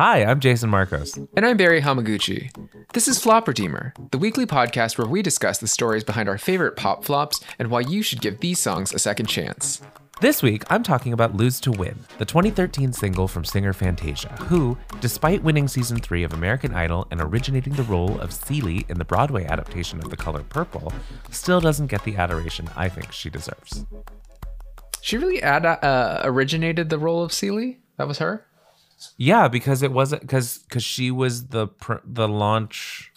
Hi, I'm Jason Marcos. And I'm Barry Hamaguchi. This is Flop Redeemer, the weekly podcast where we discuss the stories behind our favorite pop flops and why you should give these songs a second chance. This week, I'm talking about Lose to Win, the 2013 single from singer Fantasia, who, despite winning season three of American Idol and originating the role of Celie in the Broadway adaptation of The Color Purple, still doesn't get the adoration I think she deserves. She really ad- uh, originated the role of Celie? That was her? Yeah, because it wasn't because because she was the pr- the launch,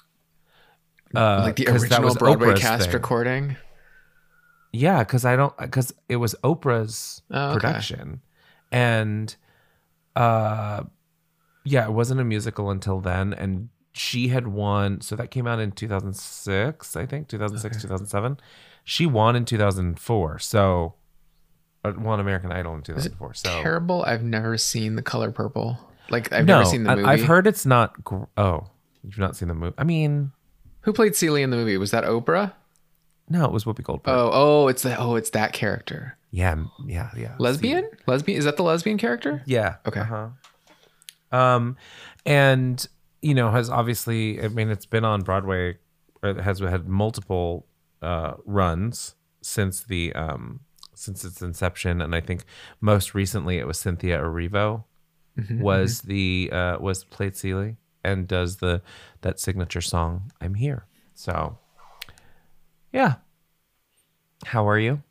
uh, like the original Broadway Oprah's cast thing. recording? Yeah, because I don't because it was Oprah's Oh, okay. production, and uh, yeah, it wasn't a musical until then, and she had won. So that came out in two thousand six, I think, two thousand six, two thousand seven. She won in two thousand four, so won American Idol in two thousand four. So Terrible. I've never seen The Color Purple. Like, I've no, never seen the movie. I've heard it's not. Gr- oh, you've not seen the movie? I mean, Who played Celie in the movie? Was that Oprah? no, it was Whoopi Goldberg. Oh, oh, it's the oh, it's that character. Yeah, yeah, yeah. Lesbian? Lesbian? Is that the lesbian character? Yeah. Okay. Uh-huh. Um, and you know has obviously. I mean, it's been on Broadway. or It has had multiple uh, runs since the um since its inception, and I think most recently it was Cynthia Erivo was the uh was played Celie and does the that signature song "I'm Here." So, yeah. How are you?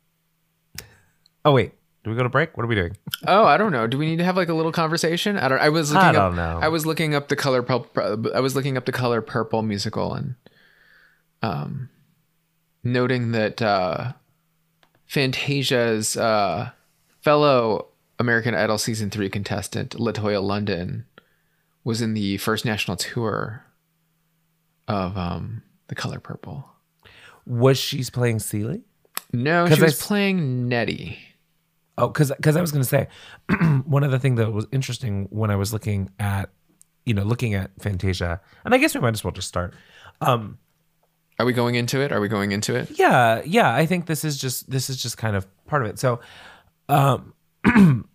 Oh wait, do we go to break? What are we doing? Oh, I don't know. Do we need to have like a little conversation? I don't. I was looking I up, don't know. I was looking up the color purple. I was looking up the color purple musical and um, noting that uh, Fantasia's uh, fellow American Idol season three contestant Latoya London was in the first national tour of um, the color purple. Was she's playing Celie? No, she was s- playing Nettie. Oh, because because I was going to say one of the things that was interesting when I was looking at you know looking at Fantasia, and I guess we might as well just start. Um, Are we going into it? Are we going into it? yeah, yeah, I think this is just this is just kind of part of it. So, um,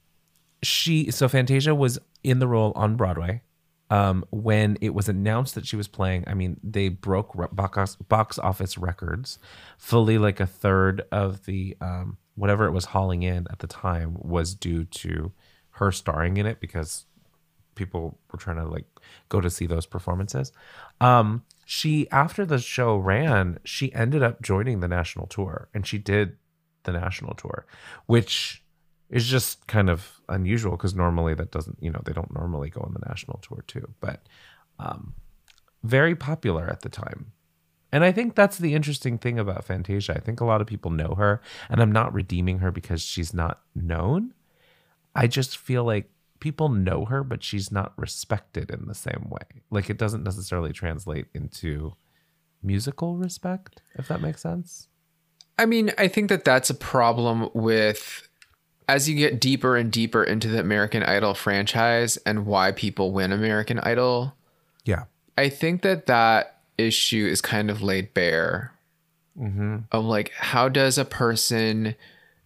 she so Fantasia was in the role on Broadway. Um, when it was announced that she was playing, I mean, they broke box box office records. Fully, like a third of the um, whatever it was hauling in at the time was due to her starring in it because people were trying to like go to see those performances. Um, she after the show ran, she ended up joining the national tour, and she did the national tour, which is just kind of unusual because normally that doesn't, you know, they don't normally go on the national tour too, but um, very popular at the time. And I think that's the interesting thing about Fantasia. I think a lot of people know her, and I'm not redeeming her because she's not known. I just feel like people know her, but she's not respected in the same way. Like it doesn't necessarily translate into musical respect, if that makes sense. I mean, I think that that's a problem with as you get deeper and deeper into the American Idol franchise and why people win American Idol. Yeah. I think that that issue is kind of laid bare Mm-hmm. of like, how does a person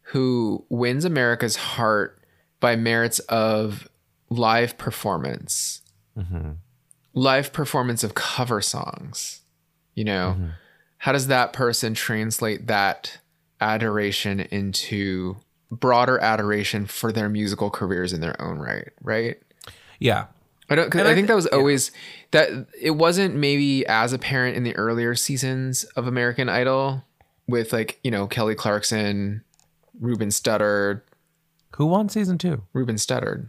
who wins America's heart by merits of live performance, Mm-hmm. live performance of cover songs, you know, Mm-hmm. how does that person translate that adoration into broader adoration for their musical careers in their own right, right? Yeah. I don't. Cause I I think thi- that was always that it wasn't maybe as apparent in the earlier seasons of American Idol with like you know Kelly Clarkson, Ruben Studdard, Who won season two? Ruben Studdard.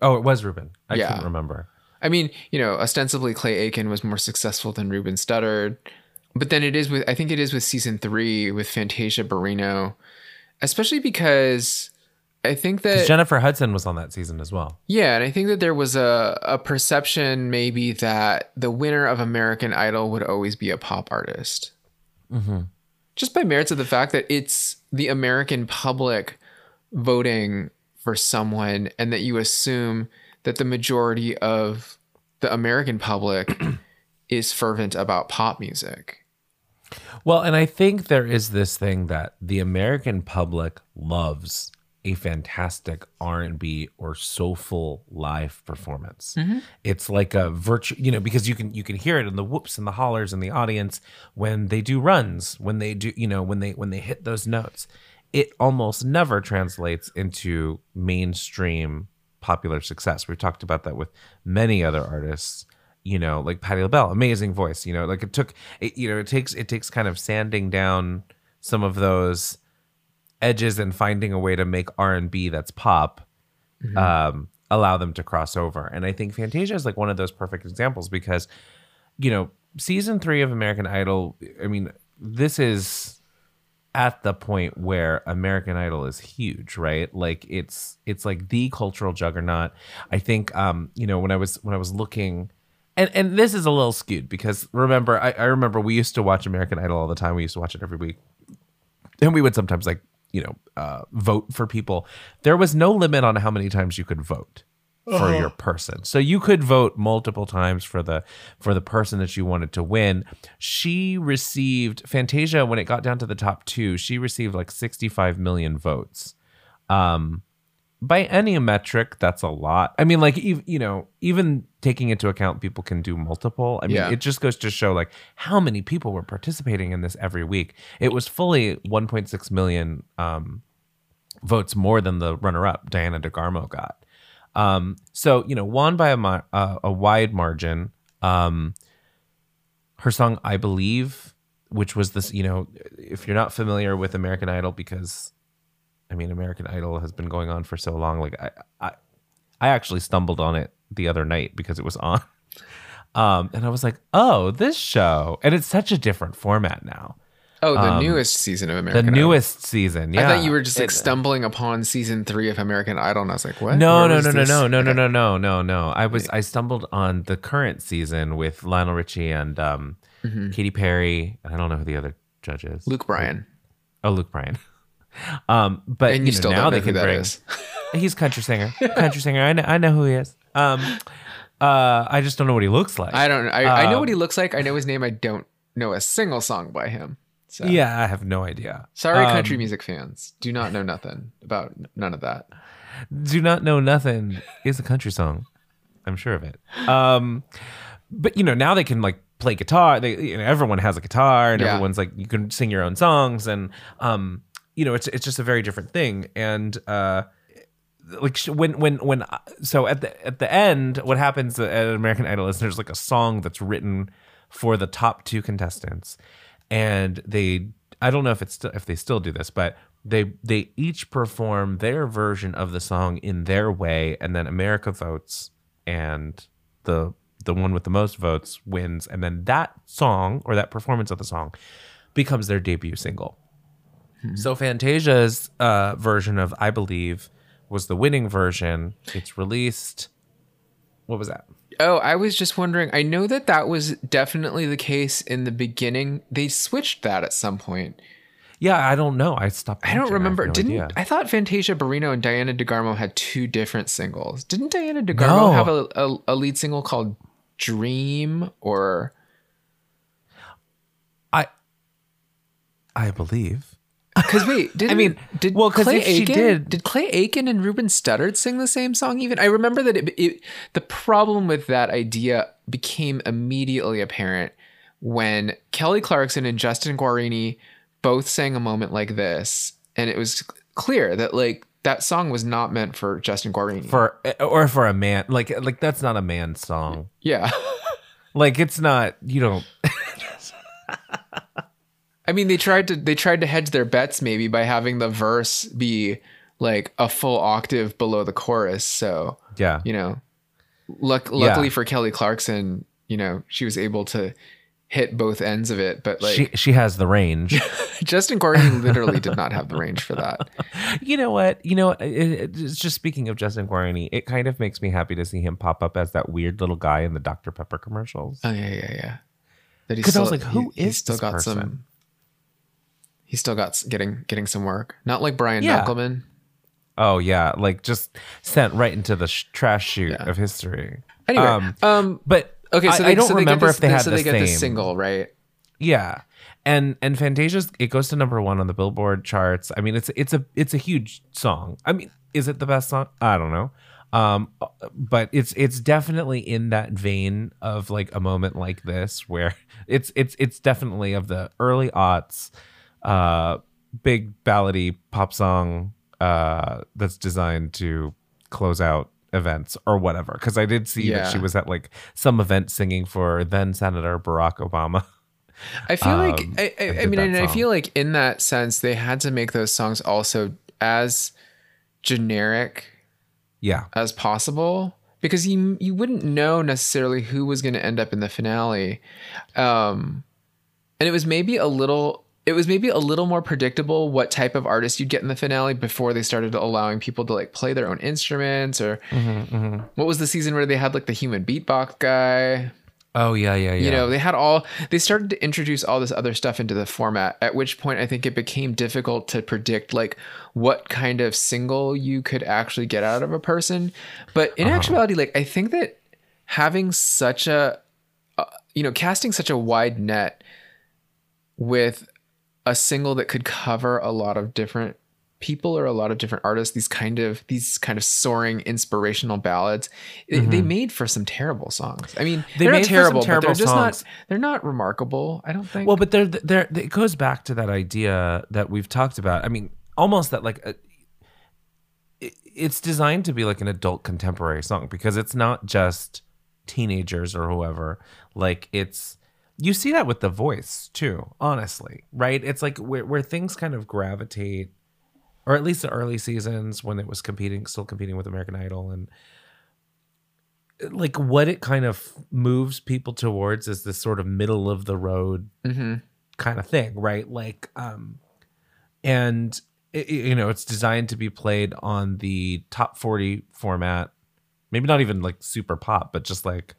Oh, it was Ruben. I Yeah. couldn't remember. I mean, you know, ostensibly Clay Aiken was more successful than Ruben Studdard, but then it is with I think it is with season three with Fantasia Barrino, especially because I think that Jennifer Hudson was on that season as well. Yeah, and I think that there was a, a perception maybe that the winner of American Idol would always be a pop artist. Mm-hmm. Just by merits of the fact that it's the American public voting for someone, and that you assume that the majority of the American public is fervent about pop music. Well, and I think there is this thing that the American public loves a fantastic R&B or soulful live performance. Mm-hmm. It's like a virtual, you know, because you can you can hear it in the whoops and the hollers in the audience when they do runs, when they do, you know, when they when they hit those notes. It almost never translates into mainstream popular success. We've talked about that with many other artists you know, like Patti LaBelle, amazing voice. You know, like it took, it, you know, it takes it takes kind of sanding down some of those edges and finding a way to make R and B that's pop, um, allow them to cross over. And I think Fantasia is like one of those perfect examples because, you know, season three of American Idol. I mean, this is at the point where American Idol is huge, right? Like it's it's like the cultural juggernaut. I think um, you know, when I was when I was looking and and this is a little skewed because remember I, I remember we used to watch American Idol all the time. We used to watch it every week. And we would sometimes like, you know, uh, vote for people. There was no limit on how many times you could vote for your person. So you could vote multiple times for the for the person that you wanted to win. She received Fantasia when it got down to the top 2, she received like 65 million votes. Um by any metric, that's a lot. I mean, like, ev- you know, even taking into account people can do multiple. I mean, Yeah. it just goes to show like how many people were participating in this every week. It was fully 1.6 million um, votes more than the runner-up Diana DeGarmo got. Um, so you know, won by a uh, a wide margin. Um, her song "I Believe," which was this, you know, if you're not familiar with American Idol, because I mean, American Idol has been going on for so long. Like I, I, I actually stumbled on it the other night because it was on, um, and I was like, "Oh, this show!" And it's such a different format now. Oh, the newest season of Um, The American Idol. The newest season, yeah. I thought you were just like It- stumbling upon season three of American Idol, and I was like, "What? No, Where no, no, no, no, no, no, no, no, no, no. I was I stumbled on the current season with Lionel Richie and um, Katy Perry. I don't know who the other judge is. Mm-hmm. Luke Bryan, Oh, Luke Bryan. Um, but and you, you know, still now don't know they who can that bring. is. He's country singer. Country singer. I know. I know who he is. Um, uh, I just don't know what he looks like. I don't. I, I know Um, what he looks like. I know his name. I don't know a single song by him. So Yeah, I have no idea. sorry, Um, country music fans. Do not know nothing about none of that. do not know nothing is a country song. I'm sure of it. Um, but you know now they can like play guitar. They you know everyone has a guitar and Yeah. everyone's like you can sing your own songs and um you know it's it's just a very different thing and uh like when when when uh, so at the at the end what happens at American Idol is there's like a song that's written for the top two contestants and they I don't know if it's still if they still do this but they they each perform their version of the song in their way and then America votes and the the one with the most votes wins and then that song or that performance of the song becomes their debut single so Fantasia's uh, version of I Believe was the winning version. It's released. What was that? Oh, I was just wondering. I know that that was definitely the case in the beginning. They switched that at some point. Yeah, I don't know. I stopped. I don't remember. have no Didn't idea. I thought Fantasia Barrino and Diana DeGarmo had two different singles? Didn't Diana DeGarmo No. have a, a, a lead single called Dream or I I believe. Because wait, did I mean, did well, 'cause Clay if she Aiken did- did Clay Aiken and Ruben Studdard sing the same song? Even I remember that it, it the problem with that idea became immediately apparent when Kelly Clarkson and Justin Guarini both sang a moment like this, and it was clear that like that song was not meant for Justin Guarini. For or for a man, like like that's not a man's song. yeah. Like it's not. You don't. I mean, they tried to they tried to hedge their bets maybe by having the verse be like a full octave below the chorus. So Yeah. you know, luck, luckily for Kelly Clarkson, you know, she was able to hit both ends of it. But like she she has the range. Justin Guarini literally did not have the range for that. you know what? You know? It, it- it's just speaking of Justin Guarini, it kind of makes me happy to see him pop up as that weird little guy in the Dr Pepper commercials. Oh yeah, yeah, yeah. That he's 'Cause I was like, who he, is still this got person? some. He's still got getting getting some work. Not like Brian Yeah. Dunkelman. Oh yeah, like just sent right into the sh- trash chute of history. Anyway, Um, um, but okay, so I, they, I don't so remember get this, if they had so the they get same. this single right. Yeah, and and Fantasia's it goes to number one on the Billboard charts. I mean, it's it's a it's a huge song. I mean, is it the best song? I don't know. Um, but it's it's definitely in that vein of like a moment like this where it's it's it's definitely of the early aughts, uh, big ballady pop song uh that's designed to close out events or whatever. Because I did see that she was at like some event singing for then Senator Barack Obama. I feel like Um, I, I, I mean, and I feel like in that sense, they had to make those songs also as generic Yeah. as possible because you you wouldn't know necessarily who was going to end up in the finale, um, and it was maybe a little. It was maybe a little more predictable what type of artist you'd get in the finale before they started allowing people to like play their own instruments or Mm-hmm, what was the season where they had like the human beatbox guy? Oh yeah, yeah, yeah. you know they had all they started to introduce all this other stuff into the format at which point i think it became difficult to predict like what kind of single you could actually get out of a person. But in actuality like i think that having such a uh, you know casting such a wide net with a single that could cover a lot of different people or a lot of different artists these kind of these kind of soaring inspirational ballads they- they made for some terrible songs i mean Mm-hmm. They made not for some terrible but terrible they're just songs. not they're not remarkable i don't think Well, but there, there, it goes back to that idea that we've talked about. I mean, almost that like, a, it, it's designed to be like an adult contemporary song because it's not just teenagers or whoever. Like it's, you see that with the voice too. Honestly, right? It's like where where things kind of gravitate, or at least the early seasons when it was competing, still competing with American Idol and like what it kind of moves people towards is this sort of middle of the road kind of thing, right? Like, um, and it- you know, it's designed to be played on the top 40 format, maybe not even like super pop, but just like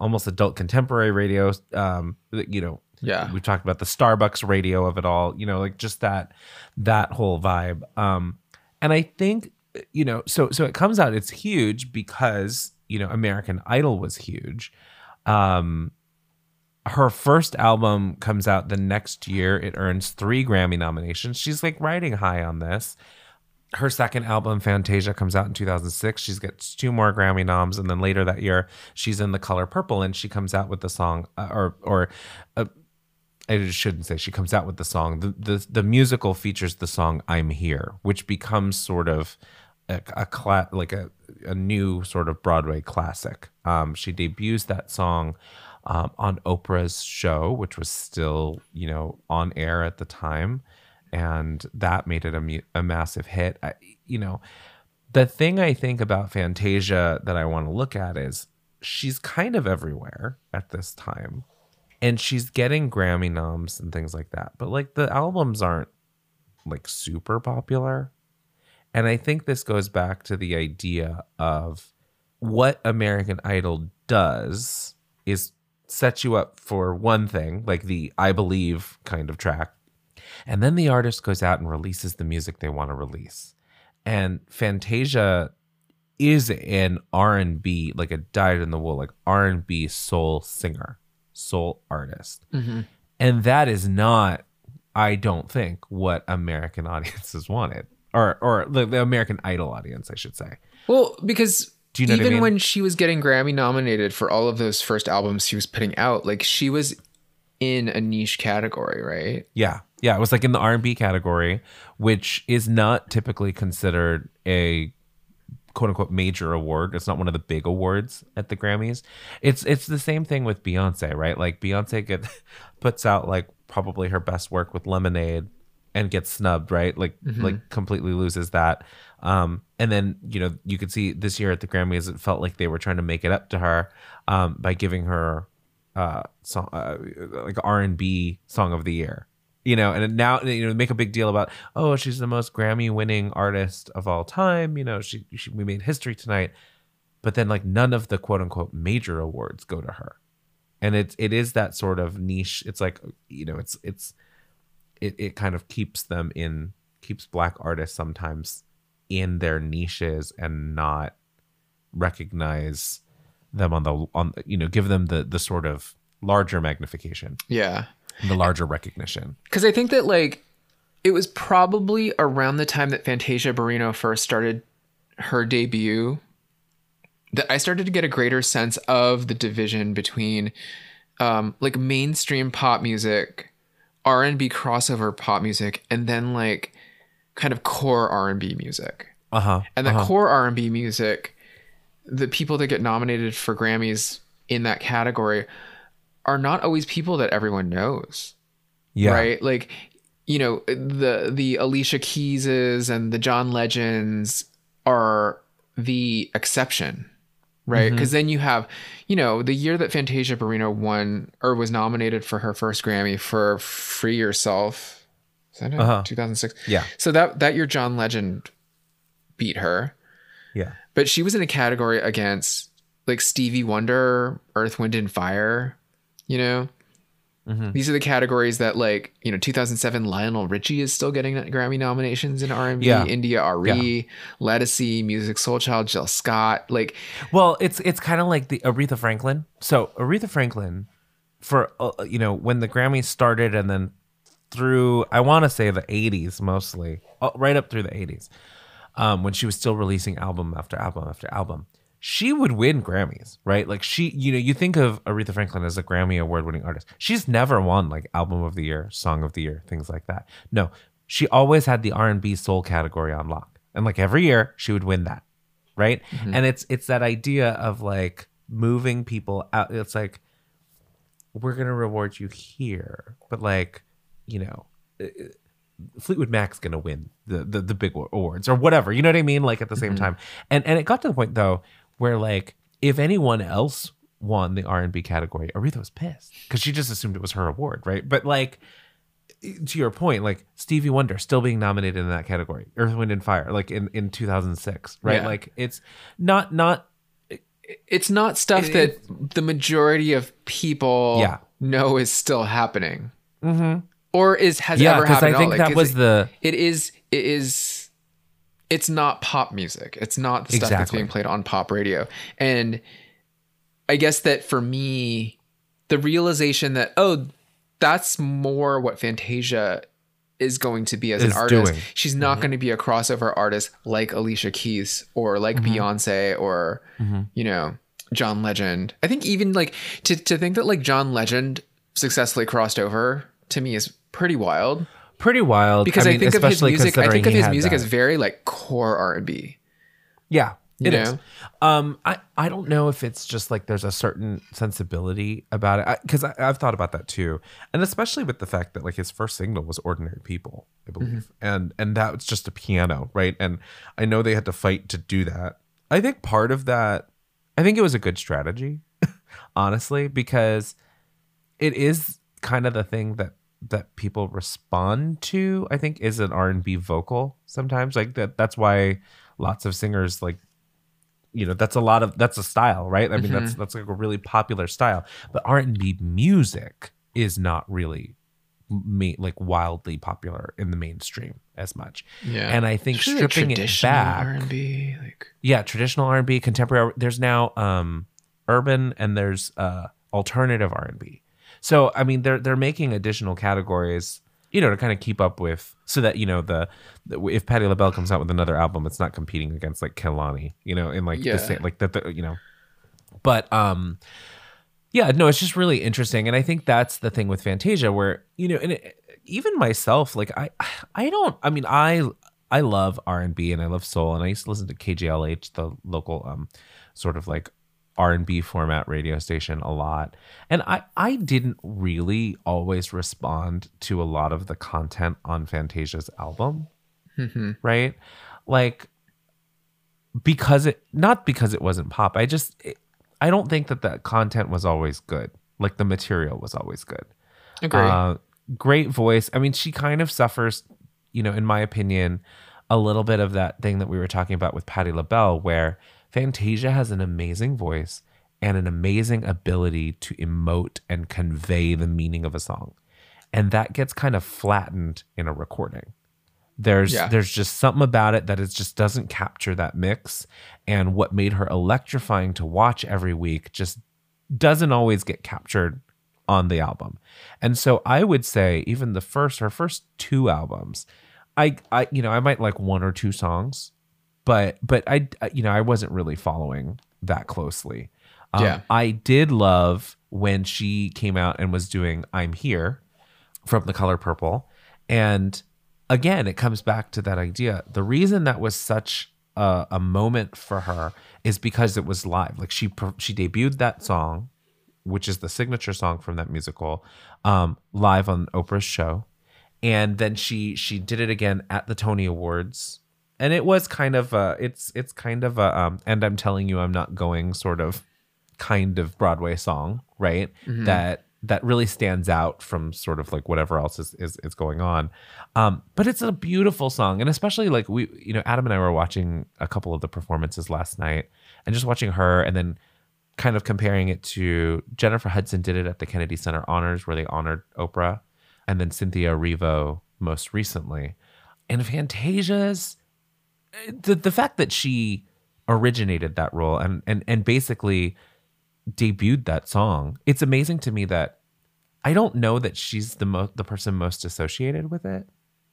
almost adult contemporary radio. Um, you know, Yeah. we talked about the Starbucks radio of it all, you know, like just that, that whole vibe. Um, and I think, you know, so, so it comes out, it's huge because, you know, American Idol was huge. Um, her first album comes out the next year. It earns three Grammy nominations. She's like riding high on this. Her second album, Fantasia, comes out in 2006. She gets two more Grammy noms, and then later that year, she's in The Color Purple, and she comes out with the song, uh, or or uh, I shouldn't say she comes out with the song. The, the the musical features the song "I'm Here," which becomes sort of a, a cla- like a a new sort of Broadway classic. Um, she debuts that song um, on Oprah's show, which was still you know on air at the time, and that made it a, a massive hit. I, you know, the thing I think about Fantasia that I want to look at is she's kind of everywhere at this time and she's getting Grammy noms and things like that. But like the albums aren't like super popular. And I think this goes back to the idea of what American Idol does is set you up for one thing, like the I believe kind of track. And then the artist goes out and releases the music they want to release. And Fantasia is an R&B, like a dyed in the wool, like R&B soul singer, soul artist. Mm-hmm. And that is not, I don't think, what American audiences wanted. Or, or the, the American Idol audience, I should say. Well, because you know what I even mean? when she was getting Grammy nominated for all of those first albums she was putting out, like she was in a niche category, right? Yeah. Yeah. It was like in the R&B category, which is not typically considered a quote unquote major award. It's not one of the big awards at the Grammys. It's it's the same thing with Beyonce, right? Like Beyonce get puts out like probably her best work with Lemonade and gets snubbed, right? Like like completely loses that. Um and then, you know, you could see this year at the Grammys it felt like they were trying to make it up to her um by giving her uh song uh, like R&B song of the year you know and now you know make a big deal about oh she's the most grammy winning artist of all time you know she, she we made history tonight. But then like none of the quote unquote major awards go to her. And it's it is that sort of niche. It's like you know it's it's it, it kind of keeps them in keeps black artists sometimes in their niches and not recognize them on the on you know give them the the sort of larger magnification. Yeah. The larger recognition. Because I think that like it was probably around the time that Fantasia Barrino first started her debut that I started to get a greater sense of the division between um, like mainstream pop music, R and B crossover pop music, and then like kind of core R and B music. Uh huh. And that core R and B music, the people that get nominated for Grammys in that category are not always people that everyone knows. Yeah. Right? Like, you know, the the Alicia Keyses and the John Legends are the exception. Right? Because then you have, you know, the year that Fantasia Barrino won or was nominated for her first Grammy for Free Yourself. Is that? Uh-huh. 2006? Yeah. So that that year John Legend beat her Yeah. but she was in a category against like Stevie Wonder, Earth, Wind, and Fire. You know, Mm-hmm. these are the categories that like you know, 2007 Lionel Richie is still getting Grammy nominations in R&B. Yeah. India Ari, Ledisi, Music Soul Child, Jill Scott. Like, Well, it's it's kind of like the Aretha Franklin. So Aretha Franklin, for uh, you know when the Grammys started, and then through I want to say the '80s mostly, uh, right up through the '80s, um, when she was still releasing album after album after album, she would win Grammys, right? Like she, you know, you think of Aretha Franklin as a Grammy award-winning artist. She's never won like album of the year, song of the year, things like that. No, she always had the R&B soul category on lock, and like every year she would win that right? Mm-hmm. And it's it's that idea of like moving people out. It's like we're gonna reward you here but like you know uh, uh fleetwood mac's gonna win the, the the big awards or whatever you know what i mean? Like at the same mm-hmm. time. And and it got to the point though where like if anyone else won the r&b category aretha was pissed because she just assumed it was her award right but like to your point, like Stevie Wonder still being nominated in that category, Earth, Wind, and Fire, like in, in 2006, right? Yeah. Like it's not not it's not stuff that the majority of people Yeah. know is still happening, mm-hmm. or is has yeah, ever because happened. I think all. that Like, was it's- the it is it is it's not pop music. It's not the stuff that's being played on pop radio. And i guess that for me the realization that oh that's more what fantasia is going to be as an artist. doing. she's Mm-hmm. not going to be a crossover artist like alicia keys or like beyonce or Mm-hmm. you know john legend. I think even like to, to think that like john legend successfully crossed over to me is pretty wild pretty wild. because I, mean, think of his music. I think of his music that. as very like core R and B. Yeah, You it is. know? Um, I I don't know if it's just like there's a certain sensibility about it because I, I've thought about that too, and especially with the fact that like his first single was "Ordinary People," I believe, Mm-hmm. and and that was just a piano, right? And I know they had to fight to do that. I think part of that, I think it was a good strategy, honestly, because it is kind of the thing that that people respond to i think is an r&b vocal sometimes. Like that that's why lots of singers like you know that's a lot of that's a style right? I mean that's that's like a really popular style. But r&b music is not really ma- like wildly popular in the mainstream as much. Yeah, and i think stripping it back R and B, like yeah traditional r&b contemporary there's now um urban and there's uh alternative r&b so i mean they're they're making additional categories you know to kind of keep up with so that you know the, the if Patti LaBelle comes out with another album it's not competing against like Kehlani you know in like Yeah. the same like that you know but um yeah no it's just really interesting and i think that's the thing with fantasia where you know and it, even myself like i i don't i mean i i love r&b and i love soul and i used to listen to kjlh the local um sort of like r&b format radio station a lot. And i i didn't really always respond to a lot of the content on fantasia's album right? Like because it not because it wasn't pop i just it, i don't think that the content was always good. Like the material was always good. Agree. uh, great voice. I mean she kind of suffers you know in my opinion a little bit of that thing that we were talking about with Patti LaBelle where Fantasia has an amazing voice and an amazing ability to emote and convey the meaning of a song and that gets kind of flattened in a recording there's Yeah. there's just something about it that it just doesn't capture that mix and what made her electrifying to watch every week just doesn't always get captured on the album. And so I would say even the first her first two albums, I I you know, I might like one or two songs, but but I you know, I wasn't really following that closely. Um, Yeah. I did love when she came out and was doing I'm Here from the color purple. And again, it comes back to that idea. The reason that was such a, a moment for her is because it was live. Like she she debuted that song, which is the signature song from that musical, um, live on Oprah's show, and then she she did it again at the Tony Awards. And it was kind of a, it's it's kind of a, um, and I'm telling you, I'm not going sort of kind of Broadway song, right? That that really stands out from sort of like whatever else is is, is going on. Um, but it's a beautiful song, and especially like we, you know, Adam and I were watching a couple of the performances last night, and just watching her, and then kind of comparing it to Jennifer Hudson did it at the Kennedy Center Honors where they honored Oprah, and then Cynthia Erivo most recently, and Fantasia's the the fact that she originated that role and and and basically debuted that song it's amazing to me that i don't know that she's the most the person most associated with it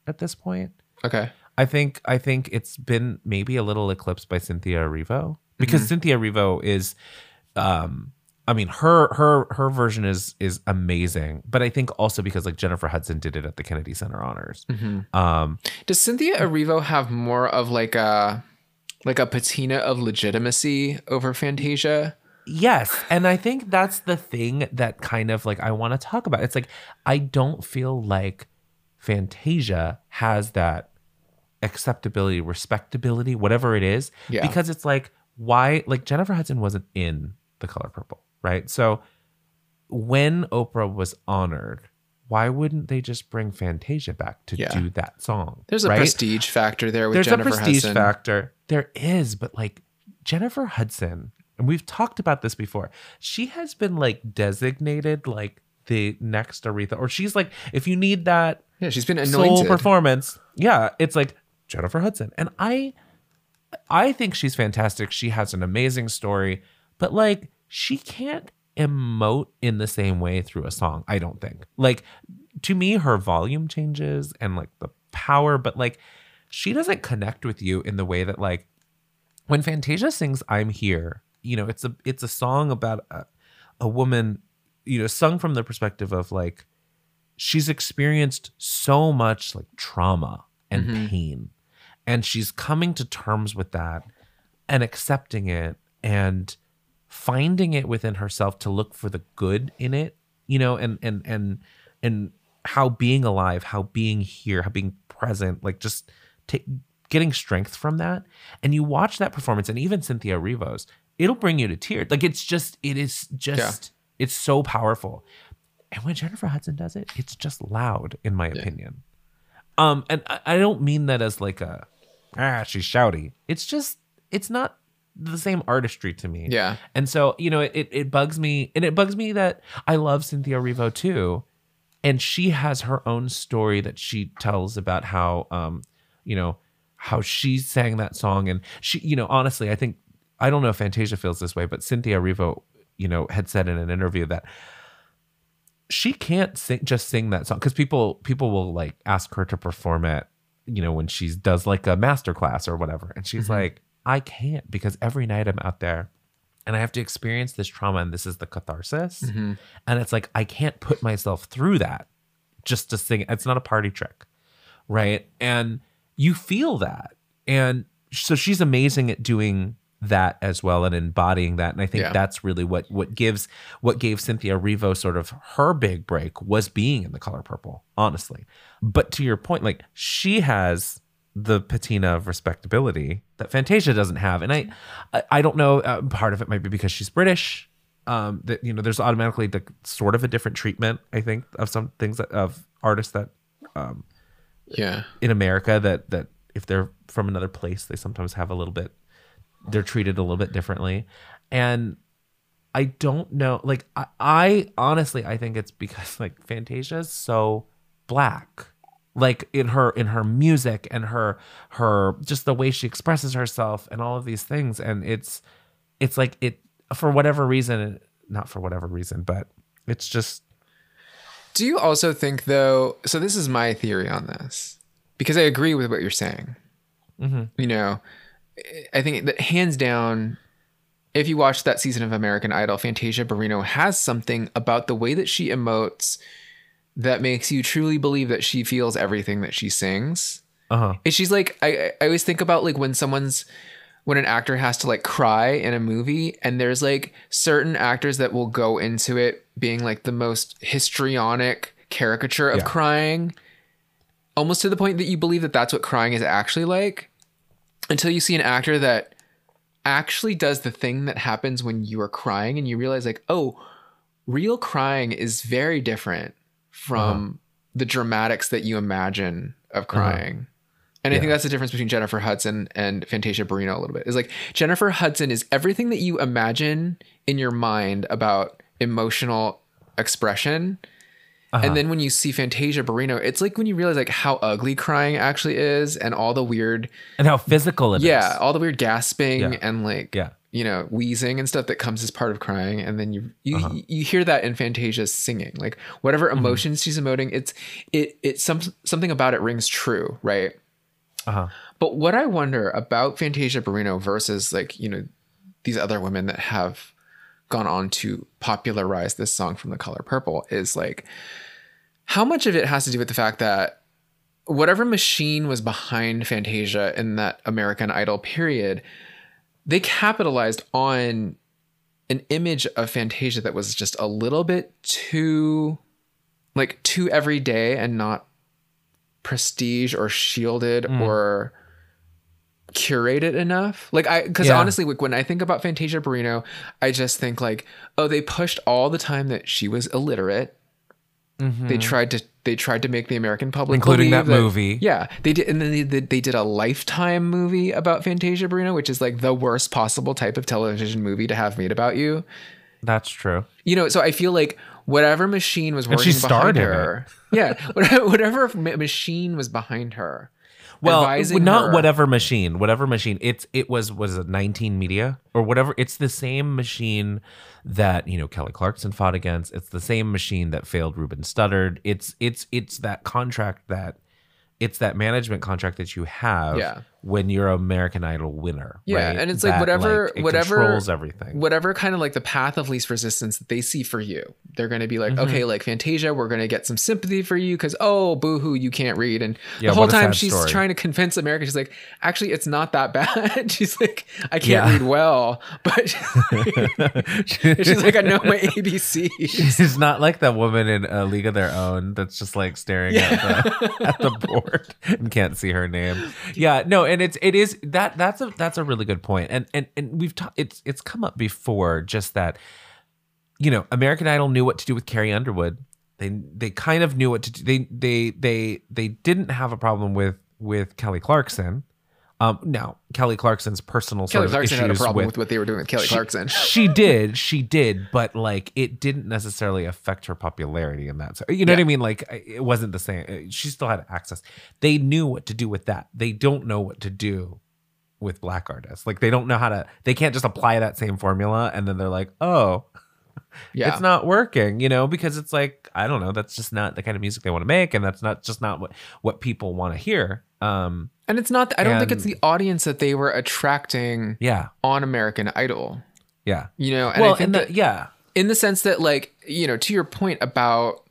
at this point Okay. i think i think it's been maybe a little eclipsed by cynthia erivo because cynthia erivo is um i mean her her her version is is amazing but i think also because like jennifer hudson did it at the kennedy center honors um Does Cynthia Erivo have more of like a like a patina of legitimacy over Fantasia? Yes. And I think that's the thing that kind of like I want to talk about. It's like I don't feel like Fantasia has that acceptability, respectability, whatever it is. Yeah. Because it's like, why like Jennifer Hudson wasn't in the color purple, right? So when Oprah was honored, why wouldn't they just bring Fantasia back to Yeah. do that song? There's a right? prestige factor there with There's Jennifer a prestige Hudson. factor. There is, but like Jennifer Hudson, and we've talked about this before. She has been like designated like the next Aretha, or she's like, if you need that Yeah, she's been soul anointed. performance, yeah, it's like Jennifer Hudson, and I, I think she's fantastic. She has an amazing story, but like she can't emote in the same way through a song. I don't think. Like to me, her volume changes and like the power, but like she doesn't connect with you in the way that like when Fantasia sings "I'm Here," you know, it's a it's a song about a, a woman, you know, sung from the perspective of like she's experienced so much like trauma and mm-hmm. pain, and she's coming to terms with that and accepting it and finding it within herself to look for the good in it, you know, and and and and how being alive, how being here, how being present, like just take getting strength from that. And you watch that performance, and even Cynthia Erivo's, it'll bring you to tears. Like it's just, it is just, it's so powerful. And when Jennifer Hudson does it, it's just loud, in my opinion. Um, and I, I don't mean that as like a ah, she's shouty. It's just, it's not the same artistry to me. Yeah. And so, you know, it, it bugs me. And it bugs me that I love Cynthia Erivo too. And she has her own story that she tells about how, um, you know, how she sang that song. And she, you know, honestly, I think, I don't know if Fantasia feels this way, but Cynthia Erivo, you know, had said in an interview that she can't sing, just sing that song because people people will like ask her to perform it you know when she does like a master class or whatever and she's like i can't because every night i'm out there and i have to experience this trauma and this is the catharsis. Mm-hmm. And it's like i can't put myself through that just to sing it's not a party trick right? And you feel that. And so she's amazing at doing that as well and embodying that. And i think Yeah. that's really what what gives what gave cynthia erivo sort of her big break was being in the color purple honestly. But to your point like she has the patina of respectability that fantasia doesn't have and i i, don't know uh, part of it might be because she's british um that you know there's automatically the sort of a different treatment i think of some things that, of artists that um Yeah. in America that that if they're from another place, they sometimes have a little bit they're treated a little bit differently. And I don't know like I, I honestly I think it's because like Fantasia is so black. Like in her in her music and her her just the way she expresses herself and all of these things and it's it's like it for whatever reason not for whatever reason but it's just Do you also think though? So this is my theory on this because I agree with what you're saying. Mm-hmm. You know, I think that hands down, if you watch that season of American Idol, Fantasia Barrino has something about the way that she emotes that makes you truly believe that she feels everything that she sings. Uh huh. And she's like, I, I always think about like when someone's, when an actor has to like cry in a movie, and there's like certain actors that will go into it being like the most histrionic caricature of Yeah. crying, almost to the point that you believe that that's what crying is actually like, until you see an actor that actually does the thing that happens when you are crying, and you realize like, oh, real crying is very different from the dramatics that you imagine of crying. And I think that's the difference between Jennifer Hudson and Fantasia Barrino a little bit. Is like Jennifer Hudson is everything that you imagine in your mind about emotional expression. Uh-huh. And then when you see Fantasia Barrino, it's like when you realize like how ugly crying actually is and all the weird And how physical it is. yeah, all the weird gasping Yeah. and like Yeah. You know, wheezing and stuff that comes as part of crying and then you you Uh-huh. you hear that in Fantasia's singing. Like whatever Mm-hmm. emotions she's emoting, it's it it's some something about it rings true, right? Uh-huh. But what I wonder about Fantasia Barrino versus like, you know, these other women that have gone on to popularize this song from the color purple is like how much of it has to do with the fact that whatever machine was behind Fantasia in that American Idol period, they capitalized on an image of Fantasia that was just a little bit too like too everyday and not prestige or shielded hmm. or curated enough. Like I cuz Yeah. honestly like when I think about Fantasia Barrino, I just think like oh they pushed all the time that she was illiterate. They tried to they tried to make the American public Mm-hmm. Including believe that movie. Yeah, they did, and then they did, they did a Lifetime movie about Fantasia Barrino, which is like the worst possible type of television movie to have made about you. That's true. You know, so I feel like whatever machine was working behind in her, yeah, whatever, whatever machine was behind her. Well, not her- whatever machine, whatever machine. It's it was was it 19 Media or whatever. It's the same machine that you know Kelly Clarkson fought against. It's the same machine that failed Ruben Studdard. It's it's it's that contract that it's that management contract that you have Yeah. When you're an American Idol winner. Yeah, right? and it's like That, whatever- it whatever- controls everything. whatever kind of like the path of least resistance that they see for you. They're going to be Mm-hmm. like, okay, like Fantasia, we're going to get some sympathy for you because, oh, boohoo, you can't read. And Yeah, the whole time she's story. trying to convince America, she's like, actually, it's not that bad. she's like, I can't Yeah. read well, but she's like, I know my ABC. She's not like that woman in a League of Their Own that's just like staring at the at the board and can't see her name. Yeah, no, and it's it is that that's a that's a really good point. And and and we've ta- it's it's come up before just that you know, American Idol knew what to do with Carrie Underwood. They they kind of knew what to do. They they they they didn't have a problem with with Kelly Clarkson. Um now, Kelly Clarkson's personal Kelly sort of Clarkson had a problem with with what they were doing with Kelly Clarkson. she did, she did, but like it didn't necessarily affect her popularity in that. So you know what I mean? Like it wasn't the same. Uh, She still had access. They knew what to do with that. They don't know what to do with black artists. Like they don't know how to. They can't just apply that same formula and then they're like, oh, Yeah. it's not working. You know, because it's like I don't know. That's just not the kind of music they want to make, and that's not just not what what people want to hear. Um, and it's not, I don't think it's the audience that they were attracting yeah, on American Idol. yeah. You know, and well, I think and that, the, yeah, in the sense that like you know to your point about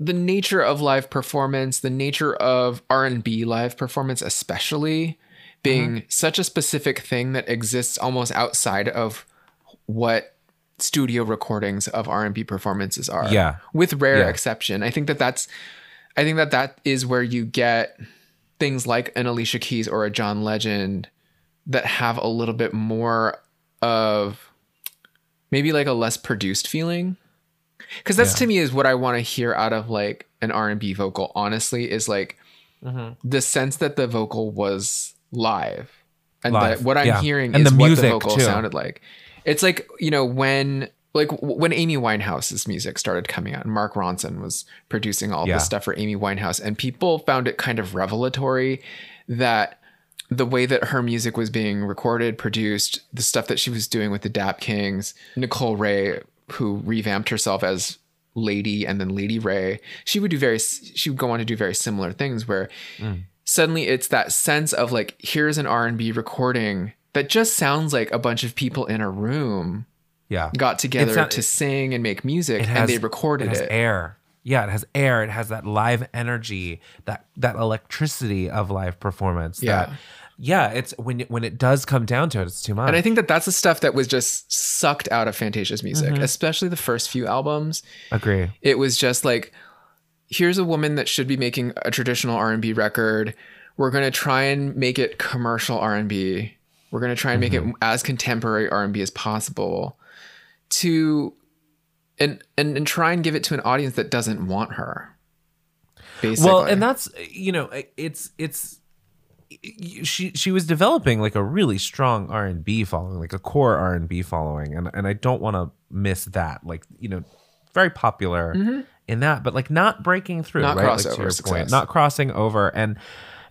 the nature of live performance the nature of r&b live performance especially being Mm-hmm. such a specific thing that exists almost outside of what studio recordings of r&b performances are Yeah. with rare Yeah. exception i think that that's i think that that is where you get things like an alicia keys or a john legend that have a little bit more of maybe like a less produced feeling because that's Yeah. to me is what i want to hear out of like an r&b vocal honestly is like Mm-hmm. the sense that the vocal was live and Live, that what i'm yeah. hearing And is the what the vocal too. sounded like it's like you know when like when amy winehouse's music started coming out and mark ronson was producing all Yeah. this stuff for amy winehouse and people found it kind of revelatory that the way that her music was being recorded, produced, the stuff that she was doing with the Dap Kings, Nicole Wray, who revamped herself as Lady and then Lady Wray, she would do very she would go on to do very similar things where mm. suddenly it's that sense of like here's an R&B recording that just sounds like a bunch of people in a room Yeah. got together not- to sing and make music It and they recorded it. it. Has air. Yeah, it has air. It has that live energy, that that electricity of live performance. Yeah. That, yeah. It's when when it does come down to it, it's too much. And I think that that's the stuff that was just sucked out of Fantasia's music, Mm-hmm. especially the first few albums. agree. It was just like, here's a woman that should be making a traditional R&B record. We're going to try and make it commercial R&B. We're going to try and make Mm-hmm. it as contemporary R&B as possible to and, and and try and give it to an audience that doesn't want her. Basically. Well, and that's you know, it's it's she she was developing like a really strong R and B following, like a core R and B following, and and I don't want to miss that. Like you know, very popular in that, but like not breaking through, Mm-hmm. Not right? Like, to your success. not crossing over, and